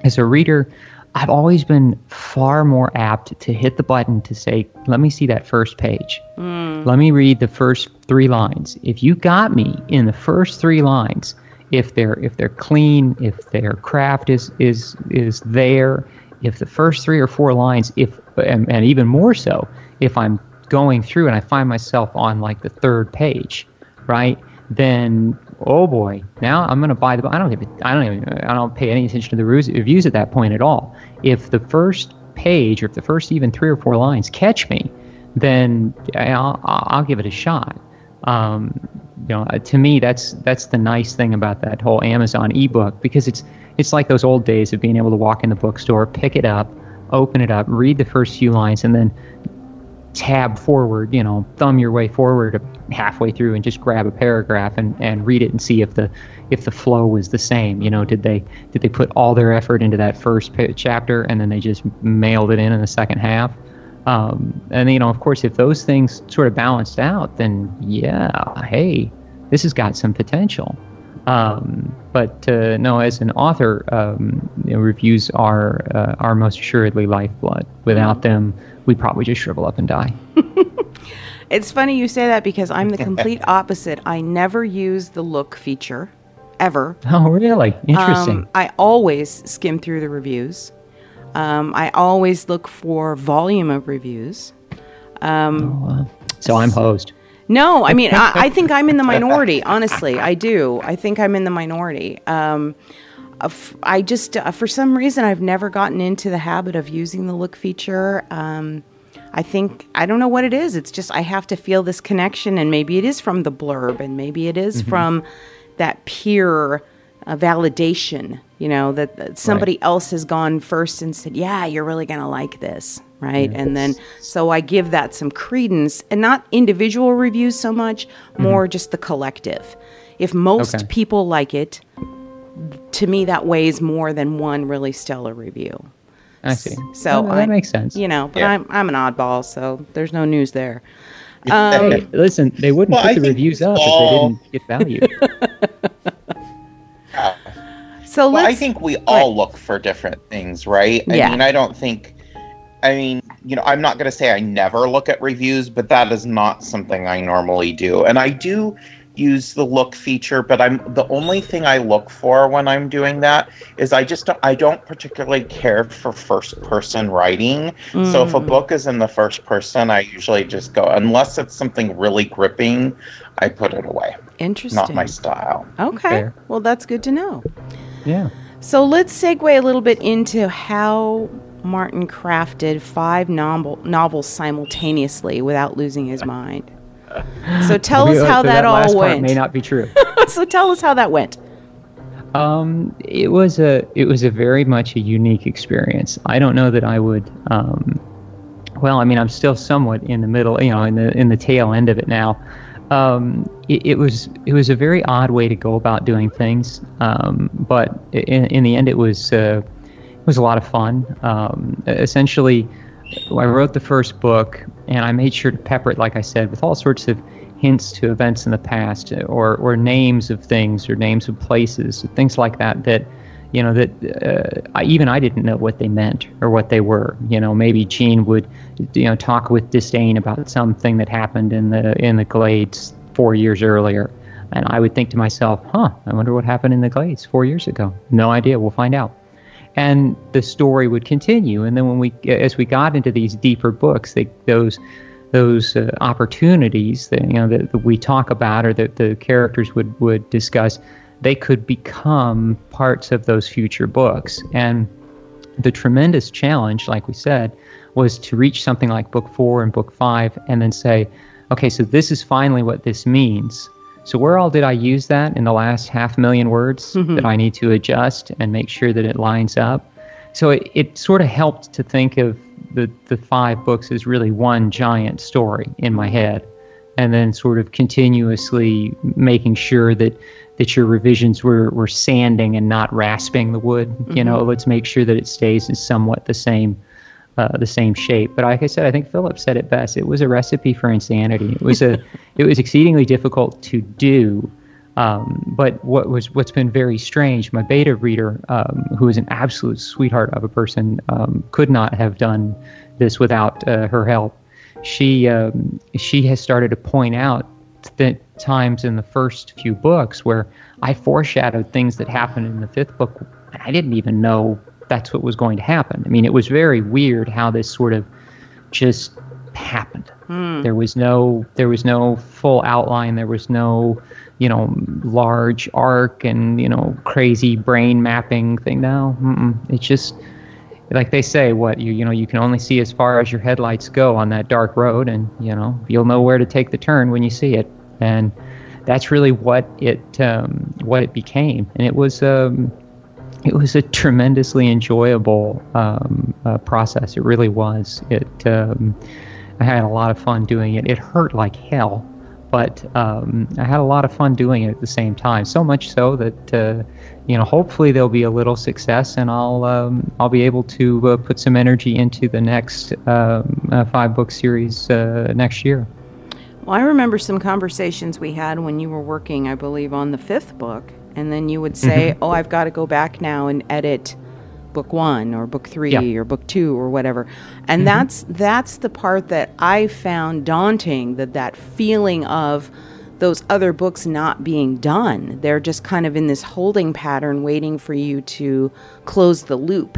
as a reader, I've always been far more apt to hit the button to say, "Let me see that first page. Hmm. Let me read the first three lines." If you got me in the first three lines, if they're if they're clean, if their craft is is is there, if the first three or four lines, if and, and even more so, if I'm going through and I find myself on like the third page, right? Then oh boy, now I'm gonna buy the. I don't even I don't even I don't pay any attention to the reviews- at that point at all. If the first page or if the first even three or four lines catch me, then I'll, I'll give it a shot. Um, you know, to me, that's that's the nice thing about that whole Amazon ebook because it's it's like those old days of being able to walk in the bookstore, pick it up, open it up, read the first few lines, and then tab forward, you know, thumb your way forward halfway through and just grab a paragraph and, and read it and see if the if the flow was the same. You know, did they did they put all their effort into that first chapter and then they just mailed it in in the second half? Um, and you know, of course, if those things sort of balanced out, then yeah, hey, this has got some potential. Um, but uh, no, as an author, um, you know, reviews are uh, are most assuredly lifeblood. Without them, we'd probably just shrivel up and die. It's funny you say that because I'm the complete opposite. I never use the look feature, ever. Oh, really? Interesting. Um, I always skim through the reviews. Um, I always look for volume of reviews. Oh, so I'm hosed. No, I mean, I, I think I'm in the minority. Honestly, I do. I think I'm in the minority. Um, I just, uh, for some reason, I've never gotten into the habit of using the look feature. Um, I think I don't know what it is. It's just I have to feel this connection, and maybe it is from the blurb, and maybe it is from that peer uh, validation. You know that, that somebody else has gone first and said, "Yeah, you're really gonna like this." Right. And then, so I give that some credence and not individual reviews so much, more just the collective. If most Okay. people like it, to me, that weighs more than one really stellar review. I see. So Oh, that I- makes sense. You know, but Yeah. I'm, I'm an oddball, so there's no news there. Um, hey, listen, they wouldn't Well, I put the reviews up all- if they didn't get value. So Well, let's. I think we all look for different things, right? Yeah. I mean, I don't think. I mean, you know, I'm not going to say I never look at reviews, but that is not something I normally do. And I do use the look feature, but I'm the only thing I look for when I'm doing that is I just don't, I don't particularly care for first person writing. So if a mm. book is in the first person, I usually just go unless it's something really gripping, I put it away. Interesting. Not my style. Okay. Fair. Well, that's good to know. yeah. So let's segue a little bit into how Martin crafted five novel, novels simultaneously without losing his mind. So tell us So how that, all last part went. may not be true. so tell us how that went. Um, it was a it was a very much a unique experience. I don't know that I would. Um, well, I mean, I'm still somewhat in the middle, you know, in the in the tail end of it now. Um, it, it was it was a very odd way to go about doing things, um, but in, in the end, it was uh, it was a lot of fun. Um, essentially, I wrote the first book, and I made sure to pepper it, like I said, with all sorts of hints to events in the past, or or names of things, or names of places, things like that. That you know that uh, I, even I didn't know what they meant or what they were. You know, maybe Gene would, you know, talk with disdain about something that happened in the in the Glades four years earlier, and I would think to myself, "Huh, I wonder what happened in the Glades four years ago." No idea. We'll find out. And the story would continue, and then when we, as we got into these deeper books, they, those those uh, opportunities that you know that, that, we talk about or that the characters would would discuss they could become parts of those future books. And the tremendous challenge, like we said, was to reach something like book four and book five and then say, okay, so this is finally what this means. So, where all did I use that in the last half million words mm-hmm. that I need to adjust and make sure that it lines up? So, it, it sort of helped to think of the, the five books as really one giant story in my head, and then sort of continuously making sure that that your revisions were, were sanding and not rasping the wood. Mm-hmm. You know, mm-hmm. let's make sure that it stays in somewhat the same uh, the same shape. But like I said, I think Philip said it best. It was a recipe for insanity. It was a it was exceedingly difficult to do. Um, but what was what's been very strange, my beta reader, um, who is an absolute sweetheart of a person, um, could not have done this without uh, her help. She um, she has started to point out that times in the first few books where I foreshadowed things that happened in the fifth book, and I didn't even know that's what was going to happen. I mean, it was very weird how this sort of just happened. Hmm. There was no there was no full outline. There was no you know large arc and you know crazy brain mapping thing. No, it's just like they say, what you you know you can only see as far as your headlights go on that dark road, and you know you'll know where to take the turn when you see it and that's really what it um, what it became. And it was um, it was a tremendously enjoyable um, uh, process. It really was. It um, I had a lot of fun doing it. It hurt like hell, but um, I had a lot of fun doing it at the same time. So much so that uh, you know, hopefully there'll be a little success, and I'll um, I'll be able to uh, put some energy into the next uh, five book series uh, next year. Well, I remember some conversations we had when you were working, I believe, on the fifth book, and then you would say, mm-hmm. "Oh, I've got to go back now and edit book one or book three yeah. or book two or whatever." And mm-hmm. that's that's the part that I found daunting. That that feeling of those other books not being done. They're just kind of in this holding pattern, waiting for you to close the loop.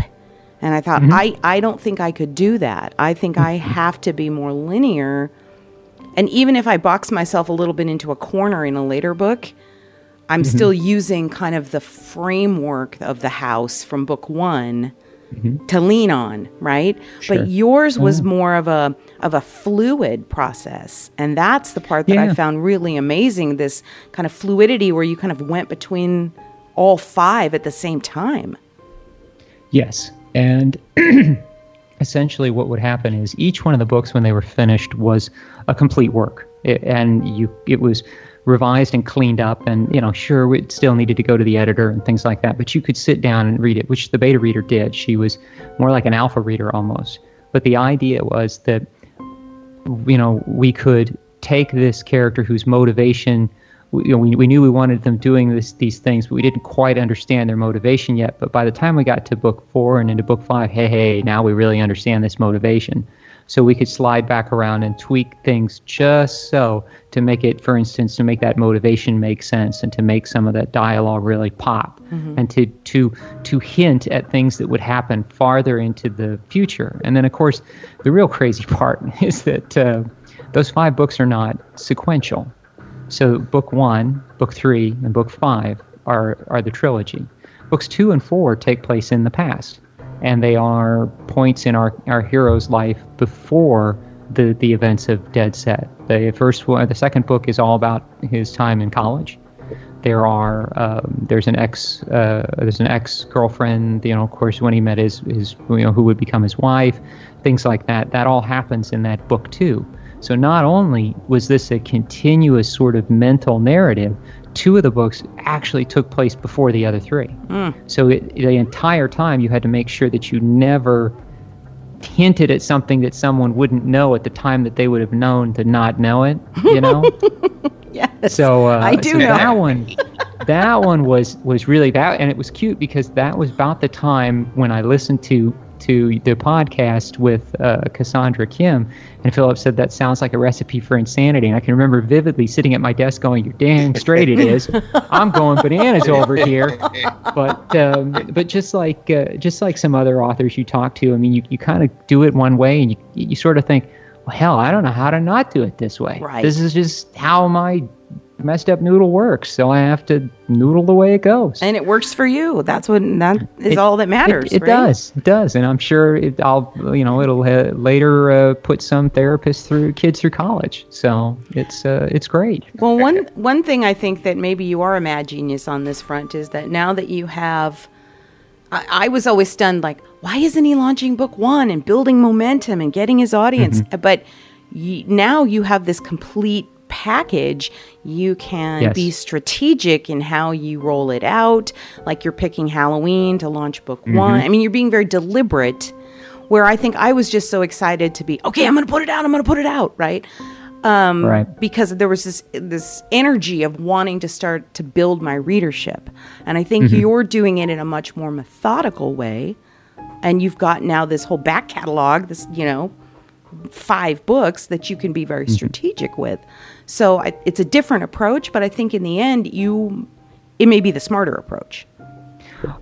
And I thought, mm-hmm. I, I don't think I could do that. I think I mm-hmm. have to be more linear and even if I box myself a little bit into a corner in a later book, I'm mm-hmm. still using kind of the framework of the house from book one mm-hmm. to lean on, right? Sure. But yours was oh. more of a of a fluid process, and that's the part that yeah. I found really amazing. This kind of fluidity where you kind of went between all five at the same time. Yes, and essentially what would happen is each one of the books when they were finished was a complete work it, and you it was revised and cleaned up and you know sure it still needed to go to the editor and things like that but you could sit down and read it which the beta reader did she was more like an alpha reader almost but the idea was that you know we could take this character whose motivation you know, we, we knew we wanted them doing this, these things, but we didn't quite understand their motivation yet. But by the time we got to book four and into book five, hey, hey, now we really understand this motivation. So we could slide back around and tweak things just so to make it, for instance, to make that motivation make sense and to make some of that dialogue really pop mm-hmm. and to, to, to hint at things that would happen farther into the future. And then, of course, the real crazy part is that uh, those five books are not sequential so book one, book three, and book five are are the trilogy. Books two and four take place in the past, and they are points in our our hero's life before the the events of Dead Set. The first one, the second book is all about his time in college. There are um, there's an ex uh, there's an ex girlfriend you know of course when he met his his you know who would become his wife, things like that. That all happens in that book too. So not only was this a continuous sort of mental narrative, two of the books actually took place before the other three. Mm. So it, the entire time you had to make sure that you never hinted at something that someone wouldn't know at the time that they would have known to not know it. You know. yes. So uh, I do so know that one. that one was was really that, and it was cute because that was about the time when I listened to to the podcast with uh, Cassandra Kim, and Philip said that sounds like a recipe for insanity. And I can remember vividly sitting at my desk going, "You're dang straight it is. I'm going bananas over here." But um, but just like uh, just like some other authors you talk to, I mean, you, you kind of do it one way, and you you sort of think, "Well, hell, I don't know how to not do it this way. Right. This is just how my messed up noodle works, so I have to noodle the way it goes." And it works for you. That's what that is It- all that matters. It, it right? does. It does, and I'm sure it, I'll, you know, it'll uh, later uh, put some therapists through kids through college. So it's uh, it's great. Well, one one thing I think that maybe you are a mad genius on this front is that now that you have, I, I was always stunned. Like, why isn't he launching book one and building momentum and getting his audience? Mm-hmm. But y- now you have this complete package. You can Yes. be strategic in how you roll it out. Like you're picking Halloween to launch book Mm-hmm. one. I mean, you're being very deliberate. Where I think I was just so excited to be okay. I'm going to put it out. I'm going to put it out. Right um, right. because there was this this energy of wanting to start to build my readership and i think mm-hmm. you're doing it in a much more methodical way and you've got now this whole back catalog this you know five books that you can be very mm-hmm. strategic with so I, it's a different approach but i think in the end you it may be the smarter approach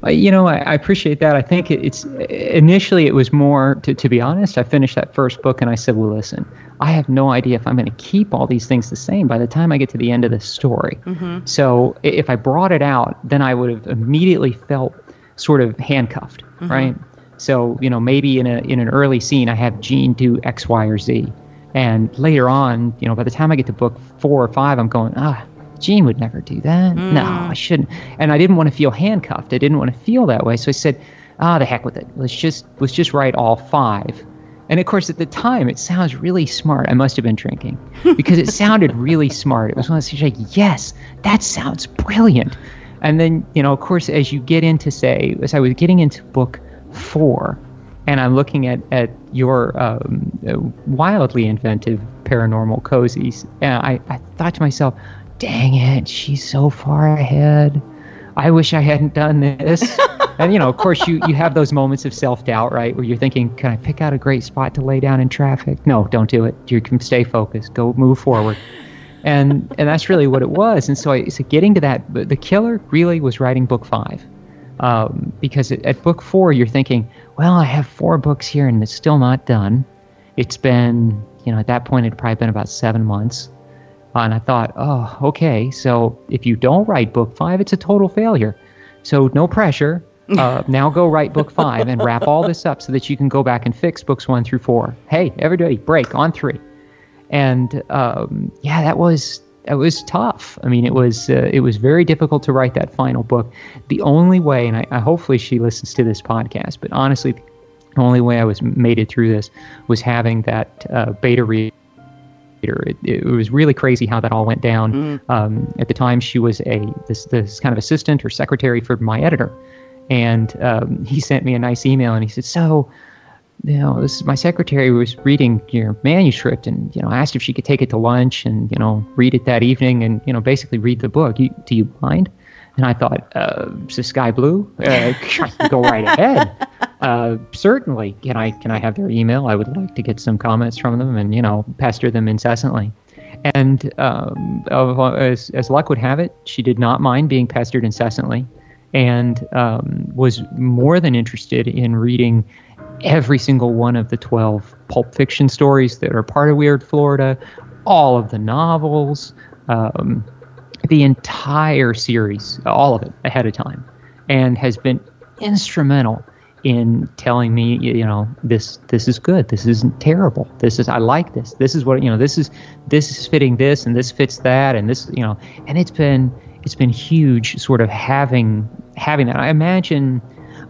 Uh, you know, I, I appreciate that. I think it, it's initially it was more to, to be honest. I finished that first book and I said, "Well, listen, I have no idea if I'm going to keep all these things the same by the time I get to the end of the story. So if I brought it out, then I would have immediately felt sort of handcuffed, right? So you know, maybe in a in an early scene, I have Gene do X, Y, or Z, and later on, you know, by the time I get to book four or five, I'm going, ah, Gene would never do that. No, I shouldn't. And I didn't want to feel handcuffed. I didn't want to feel that way. So I said, ah, the heck with it. Let's just let's just write all five. And of course, at the time, it sounds really smart. I must have been drinking because it sounded really smart. It was one of those things like, yes, that sounds brilliant. And then, you know, of course, as you get into, say, as I was getting into book four, and I'm looking at, at your um, wildly inventive paranormal cozies, and I, I thought to myself, dang it, she's so far ahead. I wish I hadn't done this. and, you know, of course, you, you have those moments of self doubt, right? Where you're thinking, can I pick out a great spot to lay down in traffic? No, don't do it. You can stay focused, go move forward. And, and that's really what it was. And so, I, so getting to that, the killer really was writing book five um, because at, at book four you're thinking, well, I have four books here and it's still not done. It's been, you know, at that point it had probably been about seven months, and I thought, oh, okay, so if you don't write book five, it's a total failure. So no pressure. Uh, now go write book five and wrap all this up so that you can go back and fix books one through four. Hey, everybody, break on three. And um, yeah, that was it was tough. I mean, it was uh, it was very difficult to write that final book. The only way, and I, I hopefully she listens to this podcast, but honestly, the only way I was made it through this was having that uh, beta reader. It, it was really crazy how that all went down. Um, at the time, she was a this this kind of assistant or secretary for my editor, and um, he sent me a nice email and he said, "So, you know, this is my secretary was reading your manuscript and you know asked if she could take it to lunch and you know read it that evening and you know basically read the book. You, do you mind?" And I thought, uh, is the sky blue? Uh, go right ahead. Uh, certainly. Can I can I have their email? I would like to get some comments from them and you know pester them incessantly. And um, as as luck would have it, she did not mind being pestered incessantly, and um, was more than interested in reading every single one of the twelve pulp fiction stories that are part of Weird Florida, all of the novels. Um, the entire series, all of it, ahead of time, and has been instrumental in telling me, you know, this this is good, this isn't terrible, this is I like this, this is what you know, this is this is fitting this, and this fits that, and this you know, and it's been it's been huge, sort of having having that. I imagine.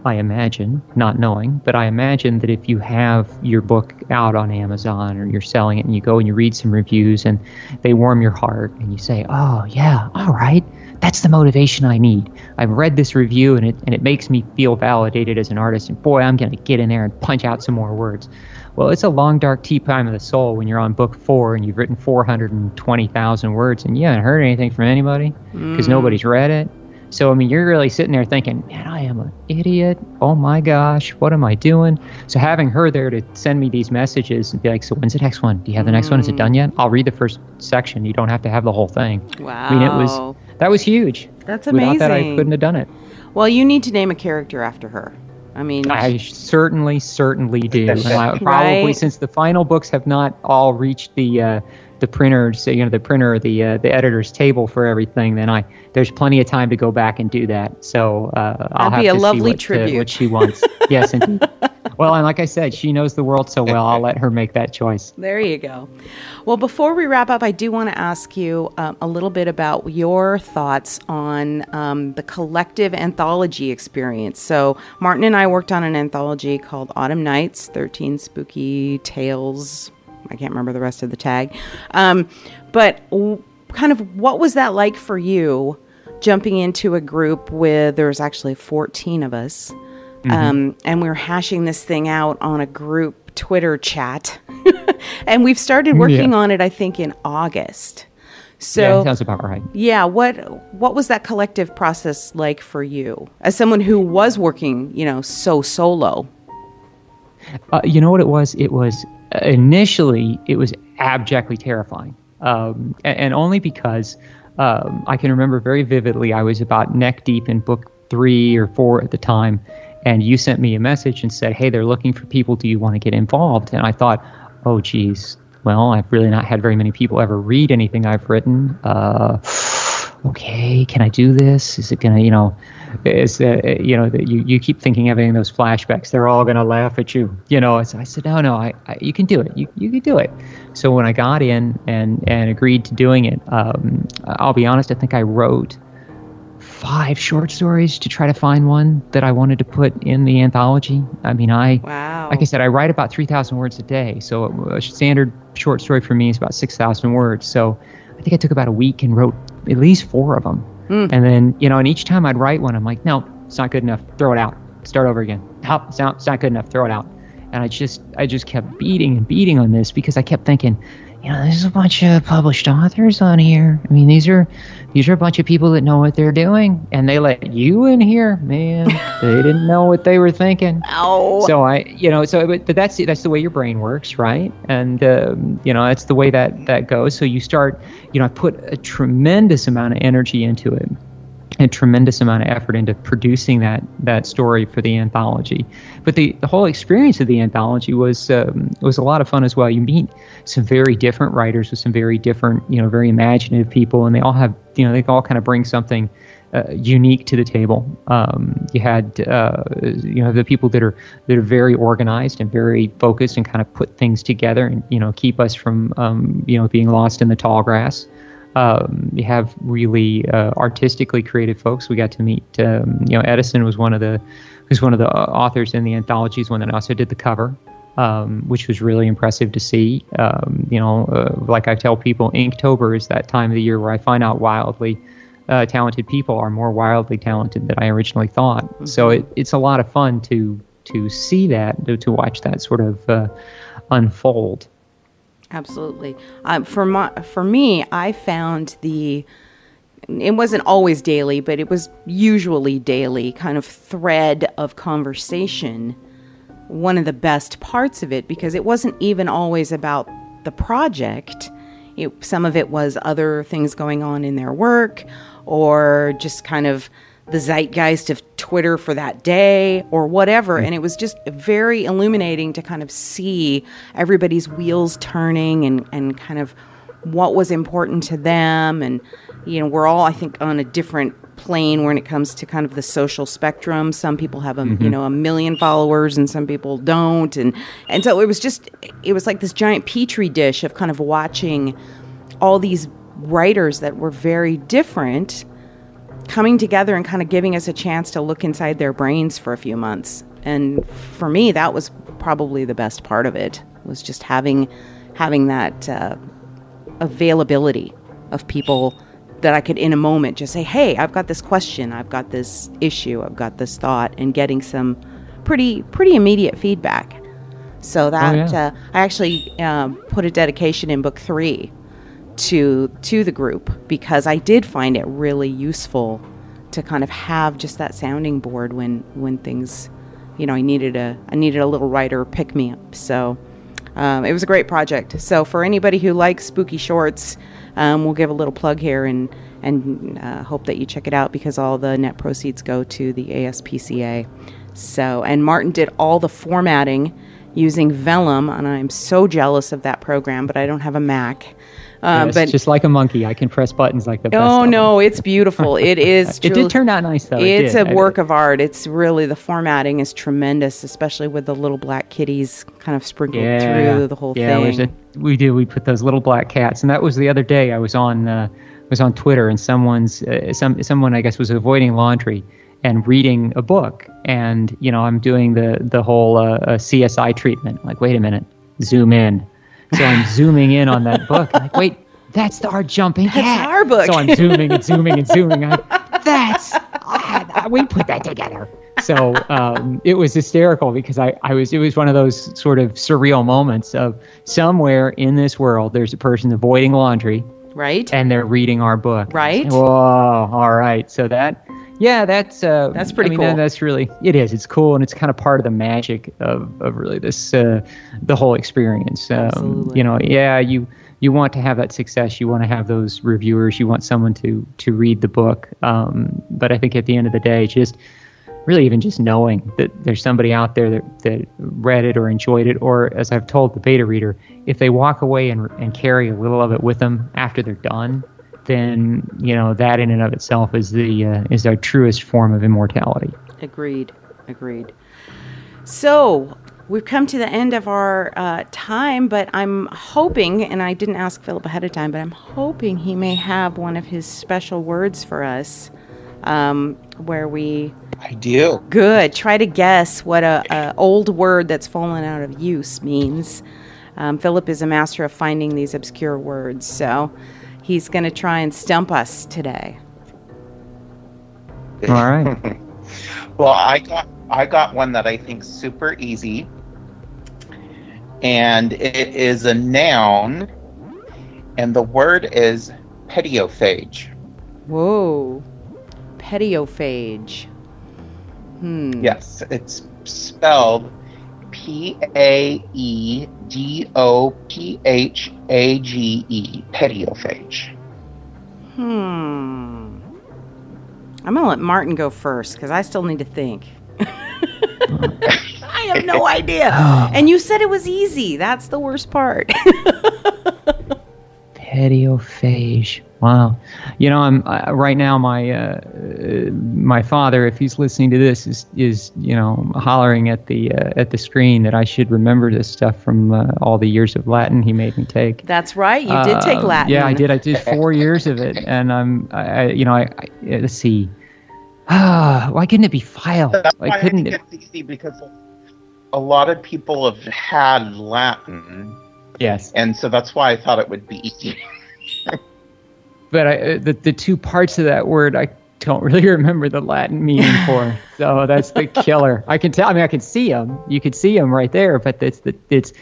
I imagine, not knowing, but I imagine that if you have your book out on Amazon or you're selling it and you go and you read some reviews and they warm your heart and you say, "Oh, yeah, all right. That's the motivation I need. I've read this review and it and it makes me feel validated as an artist and boy, I'm going to get in there and punch out some more words." Well, it's a long dark tea time of the soul when you're on book 4 and you've written 420,000 words and you haven't heard anything from anybody because mm. nobody's read it So I mean, you're really sitting there thinking, man, I am an idiot. Oh my gosh, what am I doing? So having her there to send me these messages and be like, so when's the next one? Do you have the next one? Is it done mm. yet? I'll read the first section. You don't have to have the whole thing. Wow. I mean, it was that was huge. That's amazing. Without amazing. that, I couldn't have done it. Well, you need to name a character after her. I mean, I certainly, certainly do. And I, probably Right. since the final books have not all reached the uh, the printer's, you know, the printer, the uh, the editor's table for everything, then I there's plenty of time to go back and do that. So uh, I'll That'd have be a to see lovely what, uh, tribute. what she wants. yes, indeed. Well, and like I said, she knows the world so well. I'll let her make that choice. There you go. Well, before we wrap up, I do want to ask you um, a little bit about your thoughts on um, the collective anthology experience. So, Martin and I worked on an anthology called Autumn Nights 13 Spooky Tales. I can't remember the rest of the tag. Um, but w- kind of what was that like for you jumping into a group with, there was actually 14 of us. Um, and we are hashing this thing out on a group Twitter chat. and we've started working Yeah. on it, I think, in August. yeah, So, sounds about right. yeah, what what was that collective process like for you as someone who was working, you know, so solo? Uh, you know what it was? It was uh, initially it was abjectly terrifying, um, and, and only because um, I can remember very vividly. I was about neck deep in book three or four at the time, and you sent me a message and said, "Hey, they're looking for people. Do you want to get involved?" And I thought, "Oh, geez." Well, I've really not had very many people ever read anything I've written. Uh, okay, can I do this? Is it gonna, you know, is uh, you know, you you keep thinking having those flashbacks. They're all gonna laugh at you, you know. I said, no, no, I, I you can do it. You you can do it. So when I got in and and agreed to doing it, um, I'll be honest. I think I wrote five short stories to try to find one that I wanted to put in the anthology. I mean, I Wow. like I said, I write about 3,000 words a day. So a standard short story for me is about 6,000 words. So I think I took about a week and wrote at least four of them. Hmm. And then, you know, and each time I'd write one, I'm like, no, it's not good enough. Throw it out. Start over again. Help, it's not, it's not good enough. Throw it out. And I just, I just kept beating and beating on this because I kept thinking, you know, there's a bunch of published authors on here. I mean, these are, these are a bunch of people that know what they're doing, and they let you in here, man. they didn't know what they were thinking. Ow. So I, you know, so but, but that's that's the way your brain works, right? And um, you know, that's the way that that goes. So you start, you know, I put a tremendous amount of energy into it, a tremendous amount of effort into producing that that story for the anthology. But the, the whole experience of the anthology was um, was a lot of fun as well. You meet some very different writers with some very different, you know, very imaginative people, and they all have, you know, they all kind of bring something uh, unique to the table. Um, you had, uh, you know, the people that are that are very organized and very focused and kind of put things together and you know keep us from, um, you know, being lost in the tall grass. Um, you have really uh, artistically creative folks. We got to meet, um, you know, Edison was one of the who's one of the uh, authors in the anthology. He's one that also did the cover. Um, which was really impressive to see. Um, you know, uh, like I tell people, Inktober is that time of the year where I find out wildly uh, talented people are more wildly talented than I originally thought. So it, it's a lot of fun to to see that, to, to watch that sort of uh, unfold. Absolutely. Um, for my, for me, I found the it wasn't always daily, but it was usually daily kind of thread of conversation. One of the best parts of it because it wasn't even always about the project. It, some of it was other things going on in their work or just kind of the zeitgeist of Twitter for that day or whatever. And it was just very illuminating to kind of see everybody's wheels turning and, and kind of what was important to them. And, you know, we're all, I think, on a different plane when it comes to kind of the social spectrum. Some people have a, you mm-hmm. know, a million followers and some people don't. And, and so it was just, it was like this giant petri dish of kind of watching all these writers that were very different coming together and kind of giving us a chance to look inside their brains for a few months. And for me, that was probably the best part of it was just having having that uh, availability of people that I could in a moment just say, "Hey, I've got this question, I've got this issue, I've got this thought," and getting some pretty pretty immediate feedback. So that yeah. uh, I actually um, put a dedication in book three to to the group because I did find it really useful to kind of have just that sounding board when when things, you know, I needed a I needed a little writer pick me up. So um, it was a great project. So for anybody who likes spooky shorts, um, we'll give a little plug here and and uh, hope that you check it out because all the net proceeds go to the ASPCA. So and Martin did all the formatting using Vellum, and I'm so jealous of that program, but I don't have a Mac. Um, yes, but just like a monkey, I can press buttons like the best. Oh no, it's beautiful. It is. it did turn out nice though. It's it a work of art. It's really the formatting is tremendous, especially with the little black kitties kind of sprinkled yeah, through the whole yeah, thing. Yeah, we do. We put those little black cats, and that was the other day. I was on uh, was on Twitter, and someone's uh, some someone I guess was avoiding laundry and reading a book, and you know I'm doing the the whole uh, CSI treatment. Like, wait a minute, zoom in so I'm zooming in on that book. I'm like, wait, that's the, our jumping that's cat. our book. So I'm zooming and zooming and zooming. I, that's I, we put that together. So um, it was hysterical because I, I was it was one of those sort of surreal moments of somewhere in this world there's a person avoiding laundry, right, and they're reading our book, right. Whoa, all right. So that yeah, that's uh, that's pretty I mean, cool. That, that's really it is. It's cool, and it's kind of part of the magic of, of really this uh, the whole experience. Um, Absolutely. You know, yeah, you you want to have that success. You want to have those reviewers. You want someone to to read the book. Um, but I think at the end of the day, just really even just knowing that there's somebody out there that, that read it or enjoyed it, or as I've told the beta reader, if they walk away and, and carry a little of it with them after they're done, then you know that in and of itself is the uh, is our truest form of immortality. Agreed. Agreed. So we've come to the end of our uh, time, but I'm hoping, and I didn't ask Philip ahead of time, but I'm hoping he may have one of his special words for us, um, where we. I do. Good. Try to guess what a, a old word that's fallen out of use means. Um, Philip is a master of finding these obscure words, so he's going to try and stump us today. All right. well, I got I got one that I think super easy, and it is a noun, and the word is paedophage. Whoa, paedophage. Hmm. Yes, it's spelled P A E D O P H A G E, paedophage. Hmm. I'm going to let Martin go first because I still need to think. I have no idea. And you said it was easy. That's the worst part. Paedophage. Wow. You know, I'm uh, right now. My uh, my father, if he's listening to this, is is you know hollering at the uh, at the screen that I should remember this stuff from uh, all the years of Latin he made me take. That's right. You did take Latin. Yeah, I did. I did four years of it, and I'm I, you know I, I let's see. Ah, why couldn't it be filed? That's why why couldn't I it? think it's easy because a lot of people have had Latin, Yes. and so that's why I thought it would be easy. but I, uh, the the two parts of that word I don't really remember the Latin meaning for. so that's the killer. I can tell. I mean, I can see them. You could see them right there. But it's the it's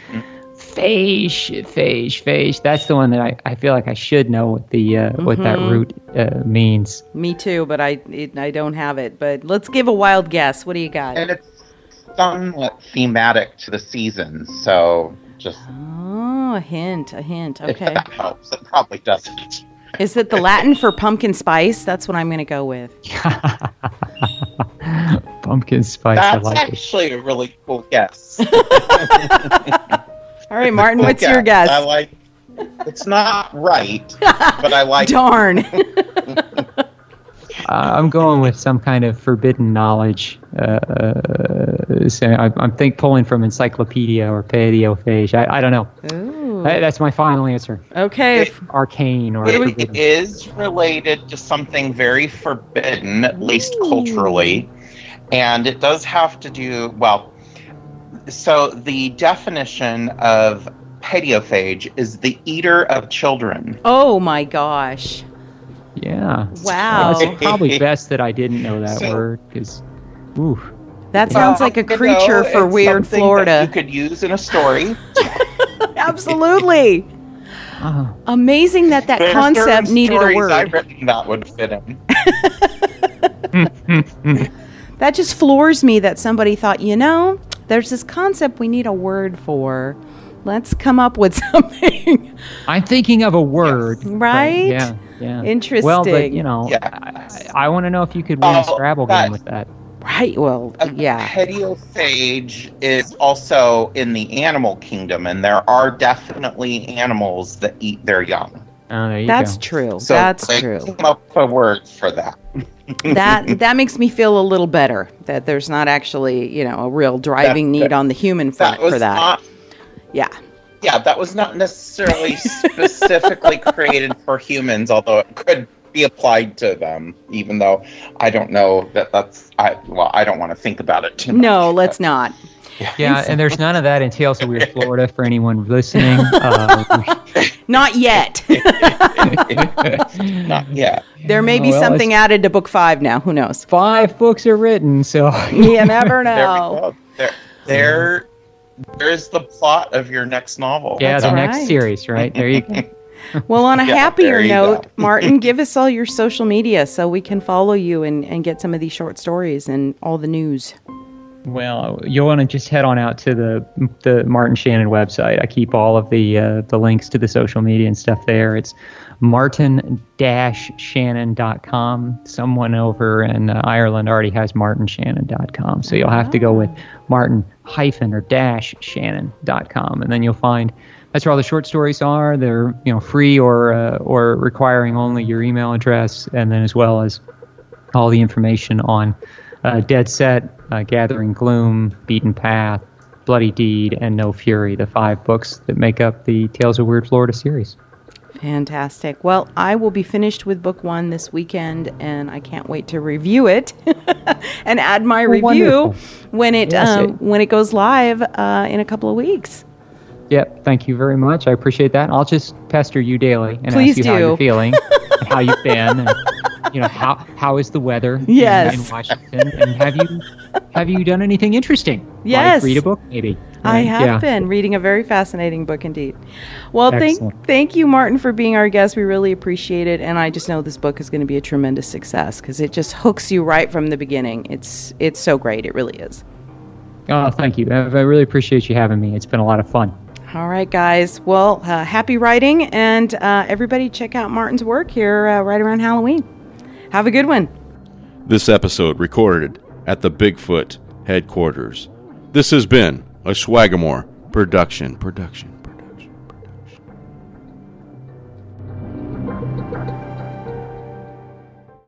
phage, phage, phage. That's the one that I, I feel like I should know what the uh, what that root uh, means. Me too, but I it, I don't have it. But let's give a wild guess. What do you got? and it's somewhat thematic to the season, so just Oh, a hint, a hint. Okay, if Okay. that helps. It probably doesn't. Is it the Latin for pumpkin spice? That's what I'm going to go with. Pumpkin spice. That's like it. actually a really cool guess. All right, Martin, Cool what's your guess. guess? I like. It's not right, but I like. Darn. Uh, I'm going with some kind of forbidden knowledge. Uh, so I, I'm think pulling from encyclopedia or paedophage. I, I don't know. Ooh. Uh, That's my final answer. Okay. It- Arcane or It forbidden. is related to something very forbidden, at least culturally, and it does have to do well. So the definition of paedophage is the eater of children. Oh my gosh. Yeah. Wow. It's probably best that I didn't know that So- word because, ooh. That sounds like a You know, creature for it's weird something that Florida. you could use in a story. Absolutely. Uh, Amazing that that There are concept needed a word. I've written that would fit in. that just floors me that somebody thought, you know, there's this concept we need a word for. Let's come up with something. I'm thinking of a word. Yes. Right? Yeah. Yeah. Interesting. Well, but you know, Yeah. I, I want to know if you could win a Scrabble but- game with that. Right. Well, A yeah. Paedophage is also in the animal kingdom, and there are definitely animals that eat their young. Oh, there you That's go. true. So That's they true. Came up a word for that. that that makes me feel a little better that there's not actually, you know, a real driving That- need that- on the human front That for that. not. yeah. Yeah, that was not necessarily specifically created for humans, although it could be applied to them. Even though I don't know that that's. I well, I don't want to think about it too much. No, let's not. Yeah, and there's none of that in Tales of Weird Florida for anyone listening. Uh, Not yet. not yet. there may be Well, something added to book five now. Who knows? five books are written, so You never know. go. There, there, there's the plot of your next novel. yeah, That's the right. next series, right? There you go. Well, on a Yeah, happier note. Martin, give us all your social media so we can follow you and, and get some of these short stories and all the news. Well, you'll want to just head on out to the the Martin Shannon website. I keep all of the uh, the links to the social media and stuff there. It's martin-shannon.com. Someone over in uh, Ireland already has martinshannon.com, so you'll have to go with martin hyphen or dash shannon.com, and then you'll find that's where all the short stories are. They're you know free or uh, or requiring only your email address, and then as well as all the information on uh, Dead Set, uh, Gathering Gloom, Beaten Path, Bloody Deed, and No Fury, the five books that make up the Tales of Weird Florida series. Fantastic. Well, I will be finished with book one this weekend, and I can't wait to review it and add my review wonderful. when it Yes, um, it- when it goes live uh, in a couple of weeks. Yep, thank you very much. I appreciate that. I'll just pester you daily and Please ask you how do. you're feeling, and how you've been, and you know how how is the weather in- Yes. in, Washington, and have you have you done anything interesting? Yes. like read a book maybe. I have Yeah. been reading a very fascinating book indeed. Well, thank thank you, Martin, for being our guest. We really appreciate it, and I just know this book is going to be a tremendous success because it just hooks you right from the beginning. It's it's so great. It really is. Oh, thank you. I, I really appreciate you having me. It's been a lot of fun. All right, guys. Well, uh, happy writing, and uh, everybody check out Martin's work here uh, right around Halloween. Have a good one. This episode recorded at the Bigfoot headquarters. This has been a Swagamore production. Production.